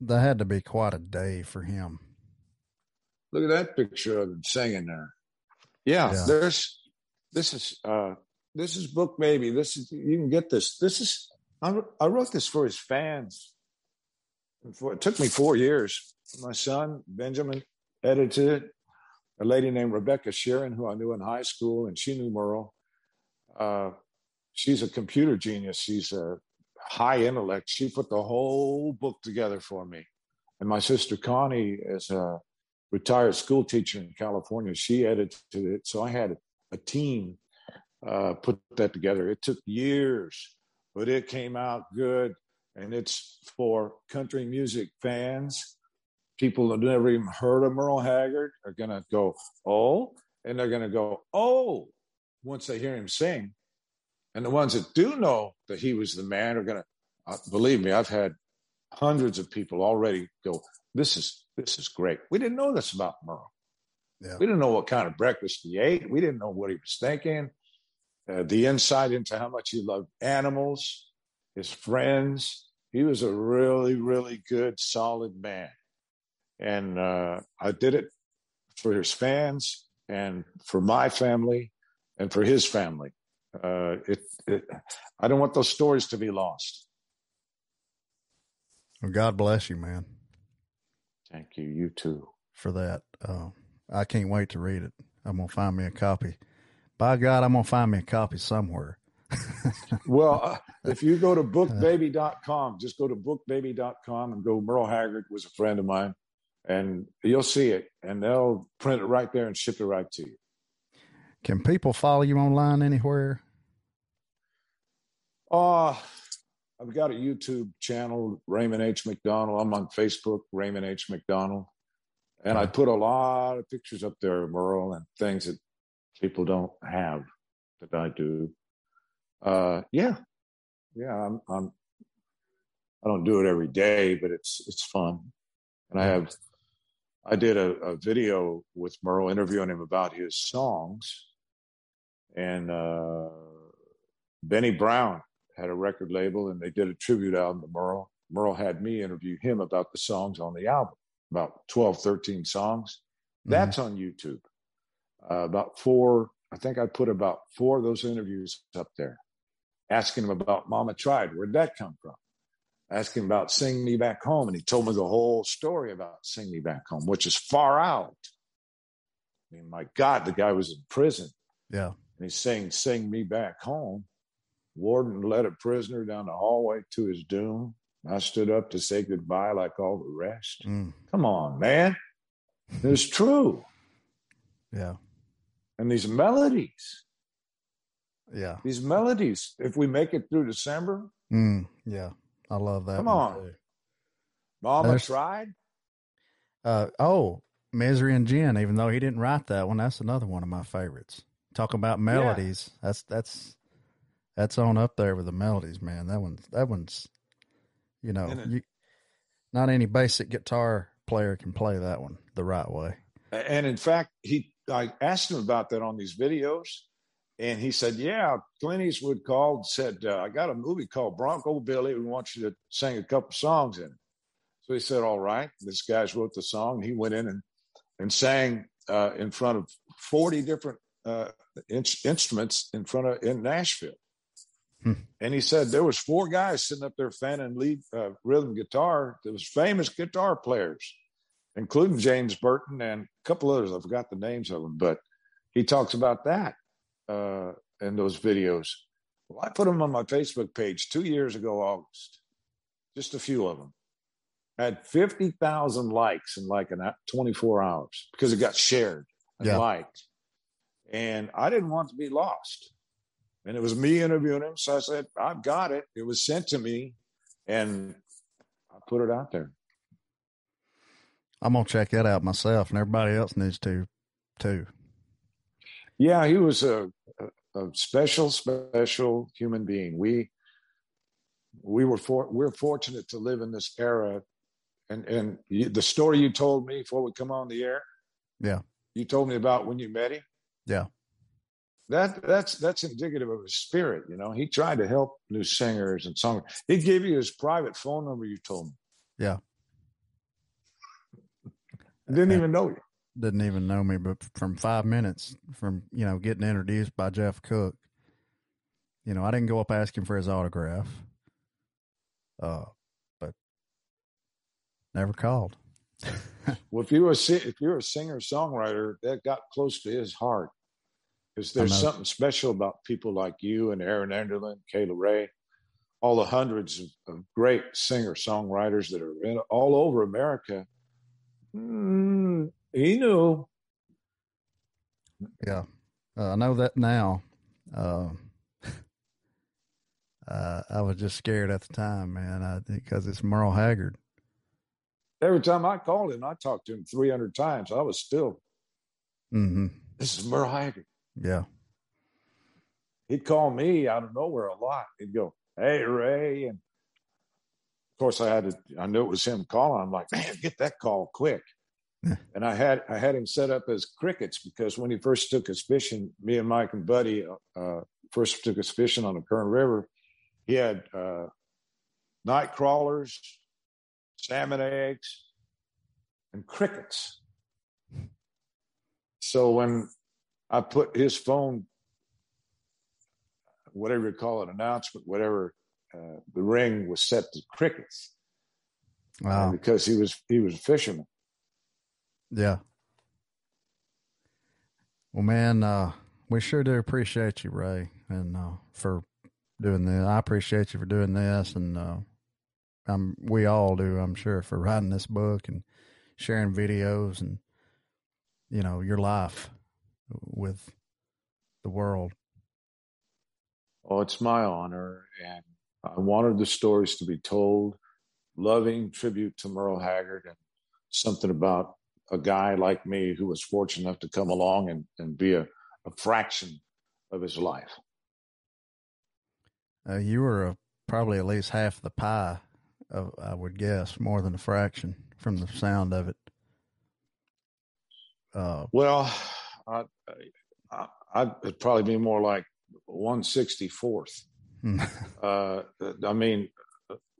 Him. that had to be quite a day for him. Look at that picture of him singing there. Yeah, Yeah. there's this is uh this is book baby. This is you can get this. This is I, I wrote this for his fans. For, it took me four years. My son Benjamin edited it. A lady named Rebecca Sharon, who I knew in high school, and she knew Merle. Uh, she's a computer genius. She's a high intellect. She put the whole book together for me. And my sister Connie is a retired school teacher in California. She edited it. So I had a team uh, put that together. It took years, but it came out good. And it's for country music fans. People that never even heard of Merle Haggard are going to go, oh, and they're going to go, oh, once they hear him sing. And the ones that do know that he was the man are going to, uh, believe me, I've had hundreds of people already go, this is this is great. We didn't know this about Merle. Yeah. We didn't know what kind of breakfast he ate. We didn't know what he was thinking. Uh, the insight into how much he loved animals, his friends. He was a really, really good, solid man. And uh, I did it for his fans and for my family and for his family. Uh, it, it, I don't want those stories to be lost. Well, God bless you, man, Thank you. You too. for that. Uh, I can't wait to read it. I'm gonna find me a copy. By God, I'm gonna find me a copy somewhere. Well, uh, if you go to bookbaby.com, just go to bookbaby.com and go, Merle Haggard was a friend of mine, and you'll see it, and they'll print it right there and ship it right to you. Can people follow you online anywhere? Uh, I've got a YouTube channel, Raymond H. McDonald. I'm on Facebook, Raymond H. McDonald. And I put a lot of pictures up there Merle and things that people don't have that I do. Uh, yeah, yeah, I'm, I'm, I don't do it every day, but it's, it's fun. And I have, I did a, a video with Merle interviewing him about his songs. And, uh, Benny Brown had a record label and they did a tribute album to Merle. Merle had me interview him about the songs on the album, about 12, 13 songs. That's on YouTube. Uh, about four, I think I put about four of those interviews up there, asking him about Mama Tried. Where'd that come from? Asking about Sing Me Back Home. And he told me the whole story about Sing Me Back Home, which is far out. I mean, my God, the guy was in prison Yeah. And he's saying, Sing me back home. Warden led a prisoner down the hallway to his doom. I stood up to say goodbye like all the rest. Mm. Come on, man. It's true. Yeah. And these melodies, Yeah. these melodies, if we make it through December, Mm. Yeah. I love that. Come on. too. Mama There's- tried. Uh, oh, Misery and Gin, even though he didn't write that one, that's another one of my favorites. Talk about melodies. That's that's that's on up there with the melodies, man. That one that one's you know, it- you not any basic guitar player can play that one the right way. And in fact, he I asked him about that on these videos, and he said, "Yeah." Clint Eastwood called, and said, uh, "I got a movie called Bronco Billy. We want you to sing a couple songs in it." So he said, "All right." This guy's wrote the song. He went in and and sang uh, in front of forty different uh, in- instruments in front of in Nashville. Hmm. And he said there was four guys sitting up there fanning lead uh, rhythm guitar. There was famous guitar players including James Burton and a couple others. I forgot the names of them, but he talks about that uh, in those videos. Well, I put them on my Facebook page two years ago, August, just a few of them. I had 50,000 likes in like an, 24 hours because it got shared and Yeah. liked. And I didn't want to be lost. And it was me interviewing him. So I said, I've got it. It was sent to me and I put it out there. I'm gonna check that out myself, and everybody else needs to too. Yeah, he was a, a, special, special human being. We we were for, we're fortunate to live in this era, and and you, the story you told me before we come on the air. Yeah. you told me about when you met him. Yeah. That that's that's indicative of his spirit. You know, he tried to help new singers and songwriters. He gave you his private phone number. You told me. Yeah. Didn't even know you. Didn't even know me, but from five minutes from you know getting introduced by Jeff Cook, you know I didn't go up asking for his autograph, uh, but never called. Well, if you were a, if you're a singer songwriter, that got close to his heart because there's something special about people like you and Erin Enderlin, Kayla Ray, all the hundreds of, of great singer songwriters that are in, all over America. Mm, he knew. Yeah, uh, I know that now. Uh, uh, I was just scared at the time, man, because it's Merle Haggard. Every time I called him, I talked to him 300 times. I was still, hmm this is Merle Haggard. Yeah, He'd call me out of nowhere a lot. He'd go, "Hey Ray," and of course I had to. I knew it was him calling. I'm like, "Man, get that call quick!" Yeah. and I had I had him set up as crickets because when he first took us fishing, me and Mike and Buddy uh, first took us fishing on the Kern River. He had uh, night crawlers, salmon eggs, and crickets. So when I put his phone, whatever you call it, announcement, whatever, uh, the ring was set to crickets uh, wow, because he was he was a fisherman. yeah. Well, man, uh, we sure do appreciate you, Ray, and uh, for doing this. I appreciate you for doing this, and uh, I'm we all do. I'm sure for writing this book and sharing videos and you know your life with the world. Oh, it's my honor, and I wanted the stories to be told. Loving tribute to Merle Haggard and something about a guy like me who was fortunate enough to come along and, and be a, a fraction of his life. Uh, you were a, probably at least half the pie, I would guess, more than a fraction from the sound of it. Uh, Well, I, I, I'd probably be more like 164th. Uh, I mean,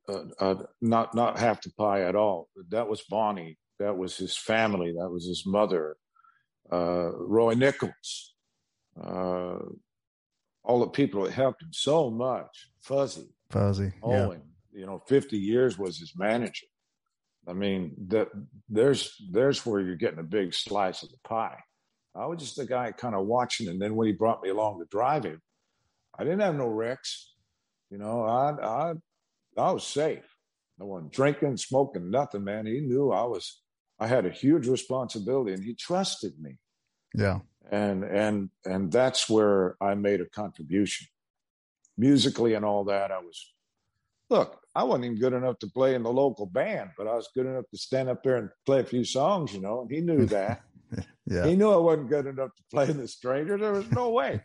uh, uh, not not half the pie at all. That was Bonnie. That was his family. That was his mother. Uh, Roy Nichols. Uh, all the people that helped him so much. Fuzzy, fuzzy. Yeah. Owen. You know, fifty years was his manager. I mean, that there's there's where you're getting a big slice of the pie. I was just the guy kind of watching. And then when he brought me along to drive him, I didn't have no wrecks. You know, I I I was safe. No one drinking, smoking, nothing, man. He knew I was I had a huge responsibility and he trusted me. Yeah. And and and that's where I made a contribution. Musically and all that, I was look, I wasn't even good enough to play in the local band, but I was good enough to stand up there and play a few songs, you know, and he knew that. yeah. He knew I wasn't good enough to play in the stranger. There was no way.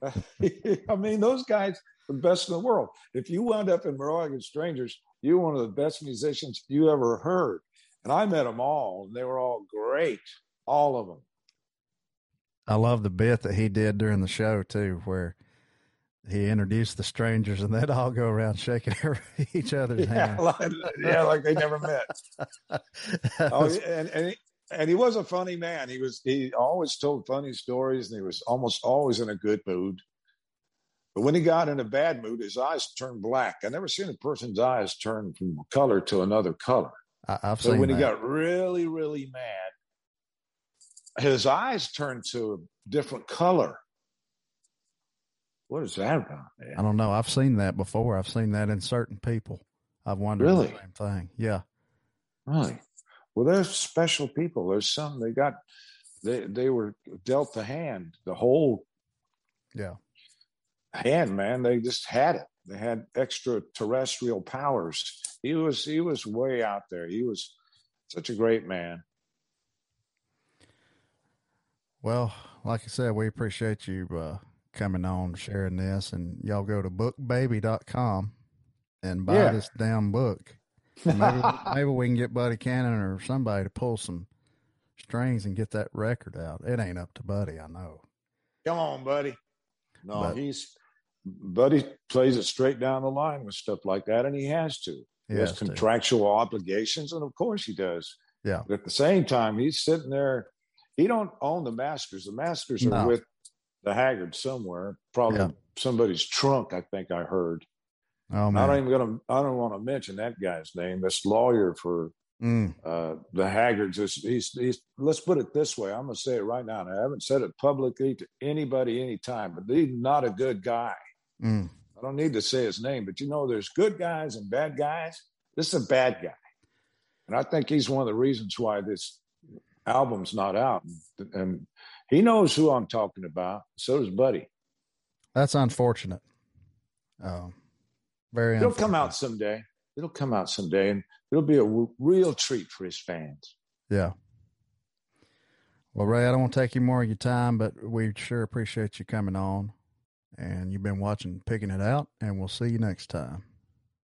I mean, those guys the best in the world. If you wound up in Merle Strangers, you're one of the best musicians you ever heard. And I met them all, and they were all great, all of them. I love the bit that he did during the show too, where he introduced the strangers and they'd all go around shaking each other's yeah, hands. Like, yeah, like they never met. oh, and and and he was a funny man. He was he always told funny stories, and he was almost always in a good mood. But when he got in a bad mood, his eyes turned black. I never seen a person's eyes turn from color to another color. I, have seen that. so seen when that. he got really, really mad, his eyes turned to a different color. What is that about, man? I don't know. I've seen that before. I've seen that in certain people. I've wondered Really? the same thing. Yeah. Really? Well, they're special people. There's some they got they they were dealt the hand, the whole Yeah. hand, man. They just had it. They had extraterrestrial powers. He was he was way out there. He was such a great man. Well, like I said, we appreciate you uh, coming on, sharing this, and y'all go to bookbaby.com and buy Yeah. this damn book. Maybe, maybe we can get Buddy Cannon or somebody to pull some strings and get that record out. It ain't up to Buddy, I know. Come on, buddy. No, But- he's Buddy plays it straight down the line with stuff like that, and he has to. He He has has to. contractual obligations, and of course he does. Yeah. But at the same time, he's sitting there. He don't own the masters. The masters are No. with the Haggard somewhere, probably Yeah. somebody's trunk. I think I heard. Oh And I don't even gonna. I don't want to mention that guy's name. This lawyer for Mm, uh, the Haggards. Is, he's, he's. Let's put it this way. I'm gonna say it right now. And I haven't said it publicly to anybody anytime, but he's not a good guy. mm. I don't need to say his name, but you know, there's good guys and bad guys. This is a bad guy. And I think he's one of the reasons why this album's not out. And, and he knows who I'm talking about. So does Buddy. That's unfortunate. Um, very It'll come out someday. It'll come out someday, and it'll be a w- real treat for his fans. Yeah. Well, Ray, I don't want to take you more of your time, but we sure appreciate you coming on. And you've been watching Picking It Out, and we'll see you next time.